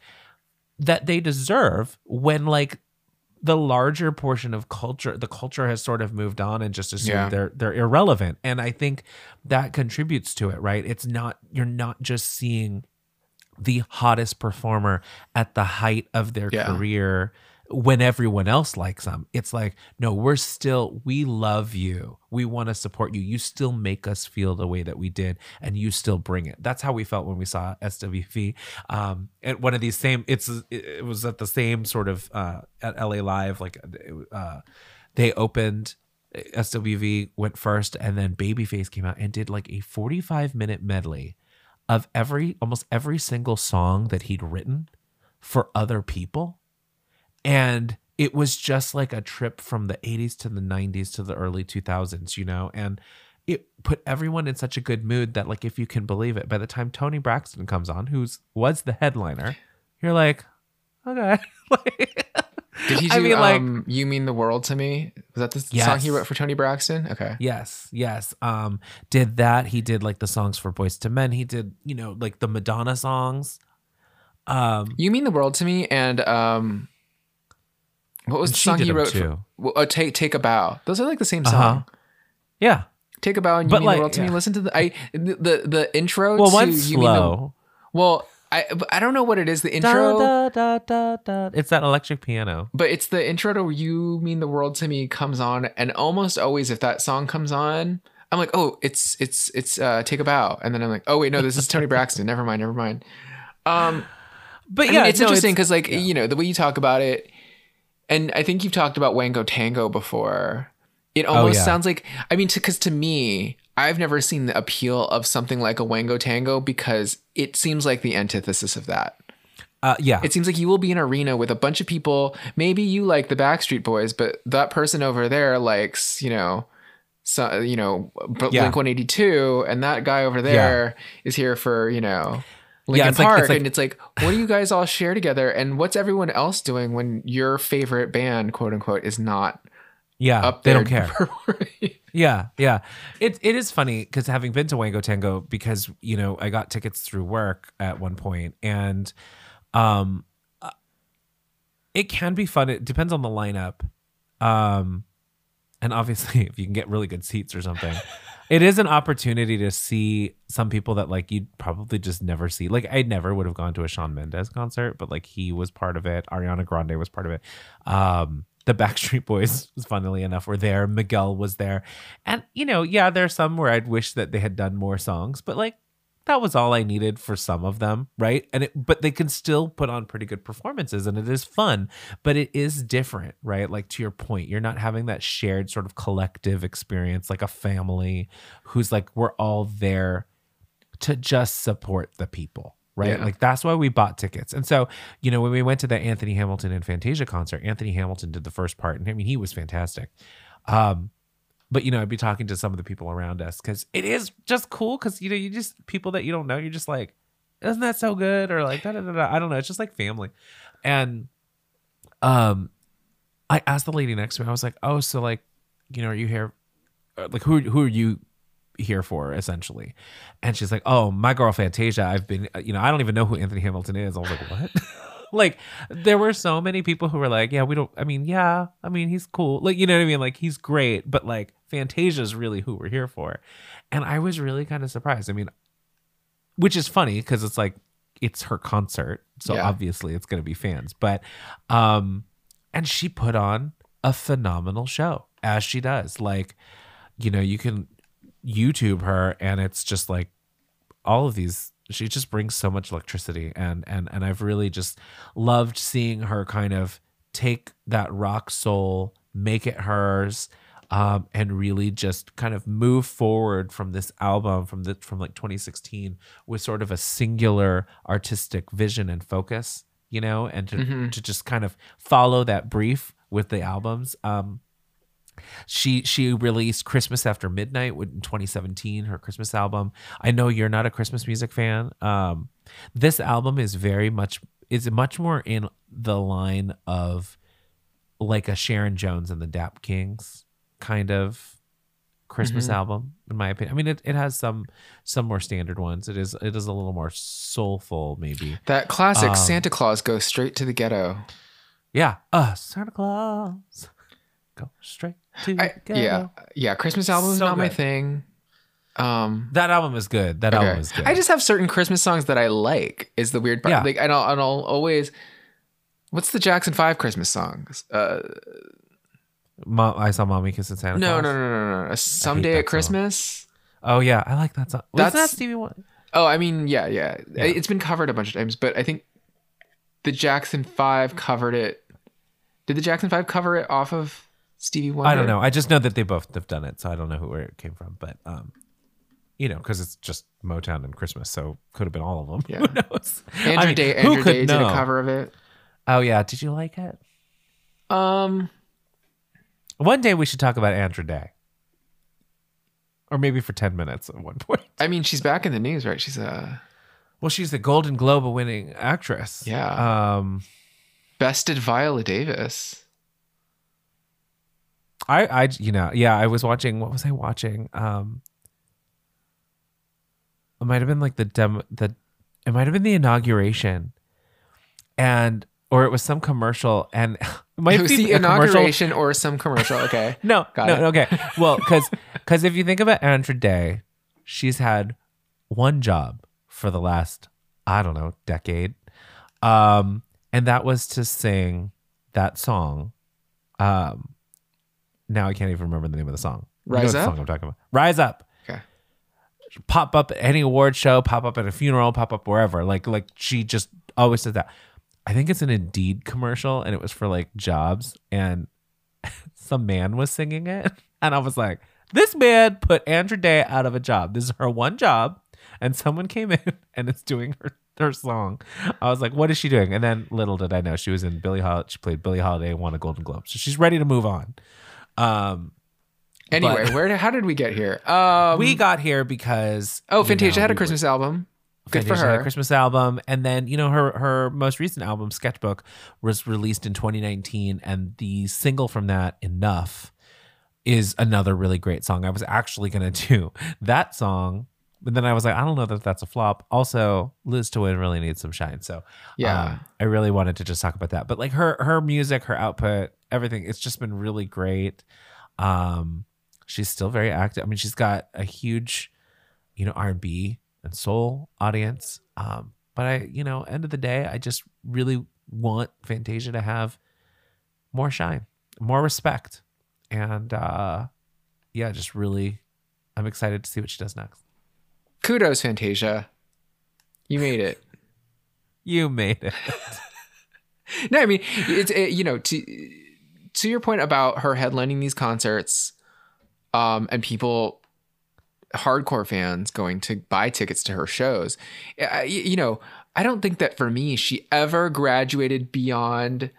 that they deserve when like the larger portion of culture the culture has sort of moved on and just assumed Yeah. they're they're irrelevant and i think that contributes to it right it's not you're not just seeing the hottest performer at the height of their Yeah. career when everyone else likes them. It's like, no, we're still, we love you. We want to support you. You still make us feel the way that we did, and you still bring it. That's how we felt when we saw SWV. Um, at one of these same, it's it was at the same sort of uh, at LA Live, like uh, they opened. SWV went first, and then Babyface came out and did like a 45 minute medley of every almost every single song that he'd written for other people. And it was just like a trip from the 80s to the 90s to the early 2000s you know? And it put everyone in such a good mood that like if you can believe it by the time toni braxton comes on who's was the headliner you're like okay did he do I mean, um, like, you mean the world to me was that the yes. song he wrote for toni braxton okay yes yes um did that he did like the songs for Boyz II Men he did you know like the madonna songs um you mean the world to me and um what was the song he wrote? For, oh, take take a bow. Those are like the same uh-huh. song. Uh-huh. Yeah. Take a bow and you but mean like, the world to yeah. me. Listen to the I the the, the intro. Well, to one's you slow. Mean the, well, I I don't know what it is. The intro. Da, da, da, da, It's that electric piano. But it's the intro to "You Mean the World to Me" comes on, and almost always, if that song comes on, I'm like, oh, it's it's it's uh, "Take a Bow," and then I'm like, oh wait, no, this is Toni Braxton. never mind, never mind. Um, but yeah, I mean, it's no, interesting because like yeah. you know the way you talk about it and I think you've talked about Wango Tango before. It oh, almost oh, yeah. sounds like I mean, because to, to me, I've never seen the appeal of something like a Wango Tango because it seems like the antithesis of that. Uh, yeah. It seems like you will be in an arena with a bunch of people. Maybe you like the Backstreet Boys, but that person over there likes, you know, so, you know, Blink yeah. 182, and that guy over there yeah. is here for, you know, Linkin yeah, Park, like, like, and it's like, what do you guys all share together, and what's everyone else doing when your favorite band, quote unquote, is not? Yeah, up they don't care. yeah, yeah. It it is funny because having been to Wango Tango, because you know I got tickets through work at one point, and um, uh, it can be fun. It depends on the lineup, um, and obviously if you can get really good seats or something it is an opportunity to see some people that like you'd probably just never see. Like I never would have gone to a Shawn Mendes concert, but like he was part of it. Ariana Grande was part of it. Um, the Backstreet Boys, was funnily enough, were there. Miguel was there, and you know, yeah, there's some where I'd wish that they had done more songs, but like that was all I needed for some of them, right? And it, but they can still put on pretty good performances and it is fun, but it is different, right? Like to your point, you're not having that shared sort of collective experience like a family who's like we're all there to just support the people, right? Yeah. Like that's why we bought tickets. And so, you know, when we went to the Anthony Hamilton and Fantasia concert, Anthony Hamilton did the first part and I mean he was fantastic. Um but you know, I'd be talking to some of the people around us because it is just cool because you know, you just people that you don't know, you're just like, isn't that so good? Or like, da, da, da, da. I don't know. It's just like family. And um, I asked the lady next to me, I was like, oh, so like, you know, are you here? Like, who who are you here for essentially? And she's like, oh, my girl Fantasia. I've been, uh, you know, I don't even know who Anthony Hamilton is. I was like, what? like there were so many people who were like, yeah, we don't. I mean, yeah, I mean, he's cool. Like you know what I mean? Like he's great, but like Fantasia is really who we're here for. And I was really kind of surprised. I mean, which is funny because it's like it's her concert, so yeah. obviously it's going to be fans. But um, and she put on a phenomenal show as she does. Like, you know, you can YouTube her, and it's just like all of these she just brings so much electricity and and and I've really just loved seeing her kind of take that rock soul, make it hers, um, and really just kind of move forward from this album from the from like 2016 with sort of a singular artistic vision and focus, you know, and to mm-hmm. to just kind of follow that brief with the albums. Um, she she released Christmas After Midnight in 2017, her Christmas album. I know you're not a Christmas music fan. Um, this album is very much is much more in the line of like a Sharon Jones and the Dap Kings kind of Christmas mm-hmm. album, in my opinion. I mean, it, it has some some more standard ones. It is it is a little more soulful, maybe. That classic um, Santa Claus goes straight to the ghetto. Yeah, uh, Santa Claus go straight to I, yeah yeah christmas album is so not good. my thing um that album is good that okay. album is good i just have certain christmas songs that i like is the weird part yeah. like and I'll, and I'll always What's the Jackson Five Christmas songs? Uh, Mom, I saw mommy kissing Santa no, Claus. no, no, no, no. Someday that at song. Christmas. Oh yeah, I like that song. Was that Stevie Wonder? Oh, I mean, yeah, yeah, Yeah. It's been covered a bunch of times, but I think the Jackson Five covered it. Did the Jackson Five cover it off of Stevie Wonder? I don't know. I just know that they both have done it, so I don't know who where it came from. But um, you know, because it's just Motown and Christmas, so could have been all of them. Yeah. Who knows? Andra I mean, Day, Andra could Day did know? a cover of it. Oh yeah, did you like it? Um, One day we should talk about Andra Day, or maybe for ten minutes at one point. I mean, she's back in the news, right? She's a Well, she's the Golden Globe winning actress. Yeah. Um, bested Viola Davis. I, I, you know, yeah, I was watching. What was I watching? Um, it might have been like the dem, the, it might have been the inauguration, and or it was some commercial, and it might It was be the a commercial. inauguration or some commercial. Okay. No, Got no, it. okay. Well, because because if you think about Andra Day, she's had one job for the last I don't know decade, um, and that was to sing that song. Um, now I can't even remember the name of the song. You know Rise Up? song I'm talking about. Rise up. Okay. Pop up at any award show, pop up at a funeral, pop up wherever. Like like she just always said that. I think it's an Indeed commercial, and it was for like jobs, and some man was singing it, and I was like, "This man put Andra Day out of a job. This is her one job, and someone came in and it's doing her her song." I was like, "What is she doing?" And then little did I know she was in Billie Holiday. She played Billie Holiday and won a Golden Globe, so she's ready to move on. Um, Anyway, But- where? How did we get here? Um, we got here because Oh, Fantasia know, had a we were- Christmas album. Good for Fantasia had a her. Christmas album, and then you know her her most recent album, Sketchbook, was released in 2019, and the single from that, Enough, is another really great song. I was actually gonna do that song, but then I was like, I don't know that that's a flop. Also, Lose to Win really needs some shine, so Yeah. um, I really wanted to just talk about that. But like her her music, her output, everything, it's just been really great. Um, she's still very active. I mean, she's got a huge, you know, R and B and soul audience. Um, but I, you know, end of the day, I just really want Fantasia to have more shine, more respect, and uh, yeah, just really, I'm excited to see what she does next. Kudos, Fantasia. You made it. You made it. no, I mean it's it, you know to to your point about her headlining these concerts, um, and people, hardcore fans going to buy tickets to her shows. I, you know, I don't think that for me she ever graduated beyond.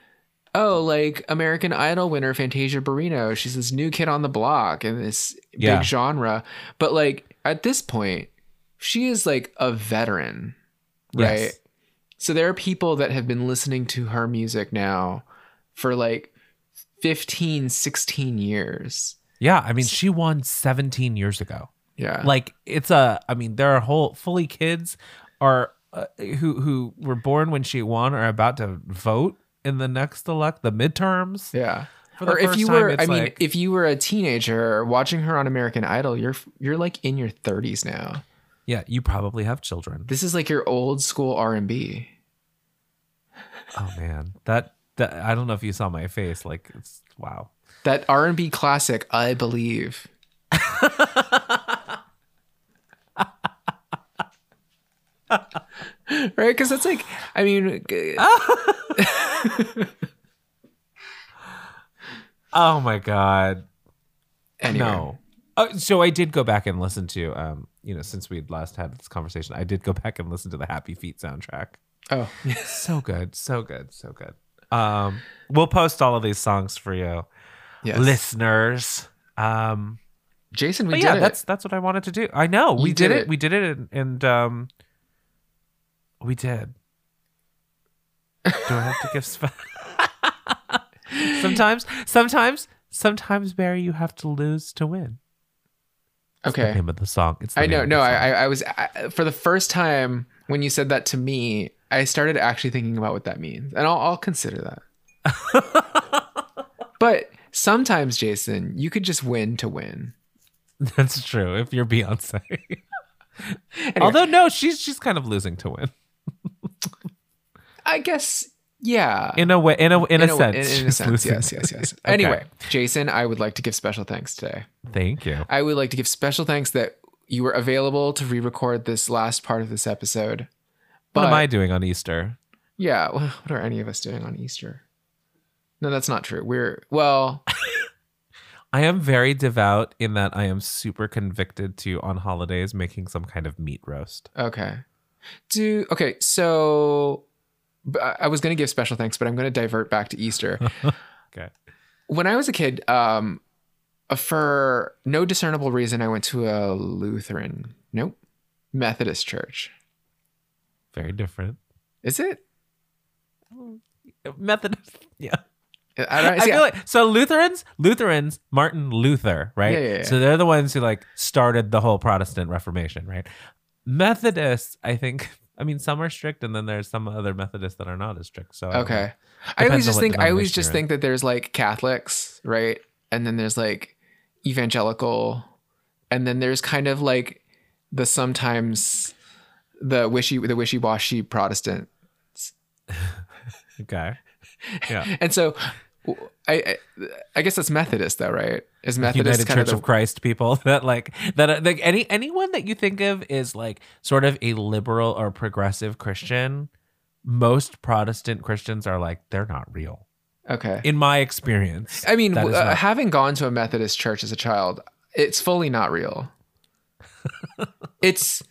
Oh, like American Idol winner Fantasia Barrino. She's this new kid on the block in this Yeah. big genre. But like at this point, she is like a veteran, right? Yes. So there are people that have been listening to her music now for like 15, 16 years. Yeah, I mean, she won 17 years ago. Yeah. Like it's a, I mean, there are whole fully kids are uh, who who were born when she won are about to vote in the next elect the midterms. yeah. Or if you were, it's I mean, like- if you were a teenager watching her on American Idol, you're you're like in your 30s now. Yeah, you probably have children. This is like your old school R&B. Oh man, that that I don't know if you saw my face. Like it's wow. That R&B classic, I believe. right? Because that's like, I mean, Oh my god. anyway. No. Oh, so I did go back and listen to um, you know, since we'd last had this conversation, I did go back and listen to the Happy Feet soundtrack. Oh, So good, so good, so good. Um, we'll post all of these songs for you, yes. listeners. Um, Jason, we did yeah, it. that's that's what I wanted to do. I know we did, did it. it. We did it, and, and um, we did. Do I have to give? Sp- sometimes, sometimes, sometimes, Barry, you have to lose to win. The okay. name of the song. It's I know. No, I. I, I was I, for the first time when you said that to me, I started actually thinking about what that means, and I'll, I'll consider that. but sometimes, Jason, you could just win to win. That's true. If you're Beyonce, Anyway, although no, she's she's kind of losing to win. I guess Yeah. In a way, in a in, a, wa- sense, In, in a sense, yes, yes, yes. Okay. Anyway, Jason, I would like to give special thanks today. Thank you. I would like to give special thanks that you were available to re-record this last part of this episode. What am I doing on Easter? Yeah, what are any of us doing on Easter? No, that's not true. We're well, I am very devout in that I am super convicted to on holidays making some kind of meat roast. okay. Do okay, so I I was going to give special thanks, but I'm going to divert back to Easter. Okay. when I was a kid, um, uh, for no discernible reason, I went to a Lutheran, nope, Methodist church. Very different. Is it? Oh, Methodist. Yeah. I don't I see, feel like so Lutherans, Lutherans, Martin Luther, right? Yeah, yeah, yeah. So they're the ones who like started the whole Protestant Reformation, right? Methodists, I think. I mean, some are strict, and then there's some other Methodists that are not as strict. So I don't know. okay. I always just think I always just you're think that there's like Catholics, right? And then there's like evangelical, and then there's kind of like the sometimes the wishy the wishy washy Protestant. Okay. Yeah. And so I, I guess that's Methodist though, right? Is Methodist United kind Church of, of, Christ people that like that like any anyone that you think of is like sort of a liberal or progressive Christian. Most Protestant Christians are like they're not real. okay? In my experience, I mean, that w- is uh, not- having gone to a Methodist church as a child, it's fully not real. it's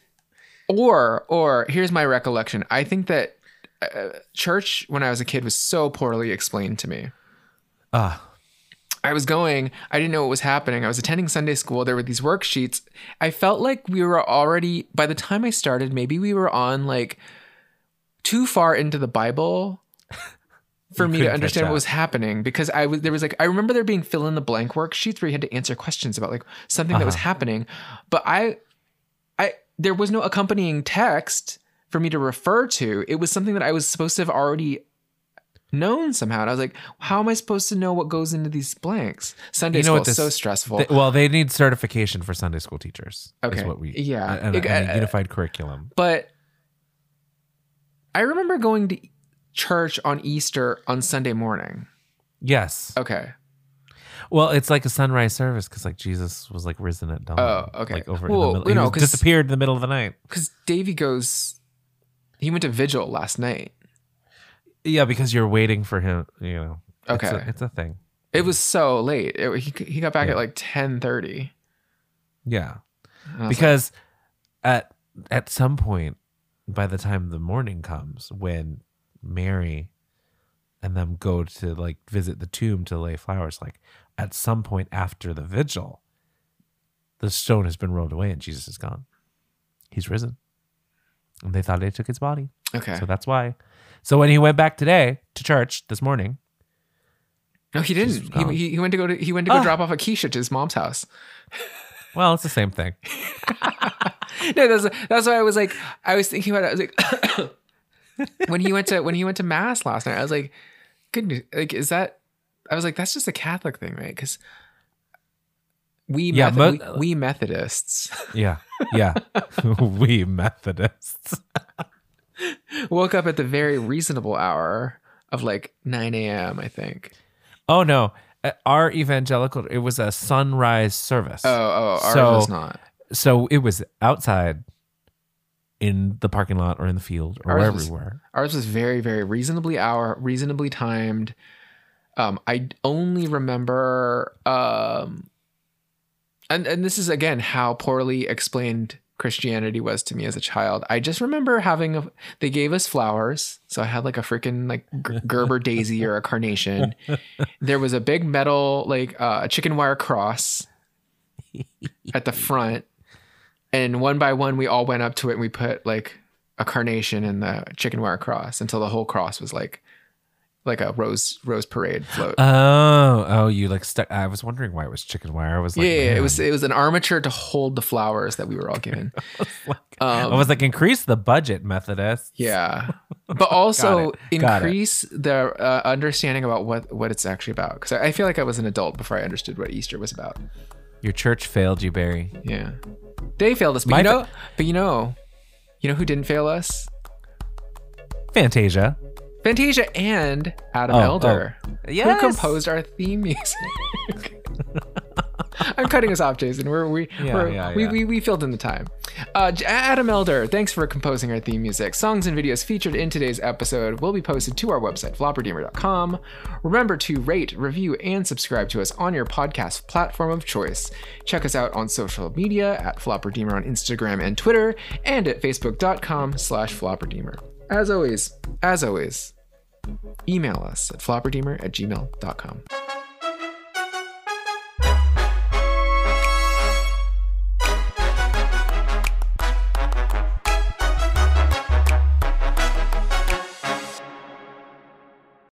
or or here's my recollection. I think that uh, church when I was a kid was so poorly explained to me. ah, I was going, I didn't know what was happening. I was attending Sunday school. There were these worksheets. I felt like we were already, by the time I started, maybe we were on like too far into the Bible for You me to understand what was happening because I was, there was like, I remember there being fill in the blank worksheets where you had to answer questions about like something that was Uh-huh. happening. But I, there was no accompanying text for me to refer to. It was something that I was supposed to have already known somehow. And I was like, how am I supposed to know what goes into these blanks? Sunday You know school is so stressful. Th- well, they need certification for Sunday school teachers. Okay. what we Yeah. and, and It- a uh, unified curriculum. but I remember going to church on Easter on Sunday morning. Yes. Okay. Well, it's like a sunrise service because like Jesus was like risen at dawn. Oh, okay. Like over Well, in the middle, you know, disappeared in the middle of the night. Because Davy goes, he went to vigil last night. Yeah, because you're waiting for him. You know. It's Okay. a, it's a thing. It was so late. It- he, he got back Yeah. at like 1030. Yeah. And I was because at at some point by the time the morning comes when mary and them go to like visit the tomb to lay flowers like at some point after the vigil the stone has been rolled away and jesus is gone he's risen and they thought they took his body okay. so that's why so when he went back today to church this morning no, he didn't. He, he, he went to go to, he went to go Ah. drop off a quiche at his mom's house. well it's the same thing no, that's that's why I was like, I was thinking about it. I was like, when he went to when he went to mass last night, I was like, goodness, like is that? I was like, that's just a Catholic thing, right? Because we, Yeah, Method- mo- we we Methodists yeah yeah we methodists woke up at the very reasonable hour of like 9 a.m. I think. Oh no, Uh, our evangelical it was a sunrise service. Oh, oh, ours So- was not. So it was outside in the parking lot or in the field or Ours wherever was- we were. Ours was very, very reasonably hour, reasonably timed. Um, I only remember, um, and and this is again how poorly explained Christianity was to me as a child. I just remember having a. They gave us flowers, so I had like a freaking like Gerber daisy or a carnation. There was a big metal like uh, chicken wire cross at the front, and one by one we all went up to it and we put like a carnation in the chicken wire cross until the whole cross was like like a rose rose parade float. Oh, oh, you like stuck. I was wondering why it was chicken wire. I was like, yeah, yeah, it was it was an armature to hold the flowers that we were all given. I Um, was like, increase the budget, Methodist. yeah, but also Got it. Got it. increase the uh, understanding about what what it's actually about. Because I, I feel like I was an adult before I understood what Easter was about. Your church failed you, Barry. Yeah, they failed us, but My you fa- but you know, you know who didn't fail us? Fantasia. Fantasia and Adam Oh, Elder, oh. who composed our theme music. I'm cutting us off, Jason. We're, we Yeah, we're, yeah, we, yeah. we we filled in the time. Uh, Adam Elder, thanks for composing our theme music. Songs and videos featured in today's episode will be posted to our website, flopperdeemer.com. Remember to rate, review, and subscribe to us on your podcast platform of choice. Check us out on social media at flopperdeemer on Instagram and Twitter, and at facebook.com slash flopperdeemer. As always, as always, email us at flopperdeemer at gmail.com.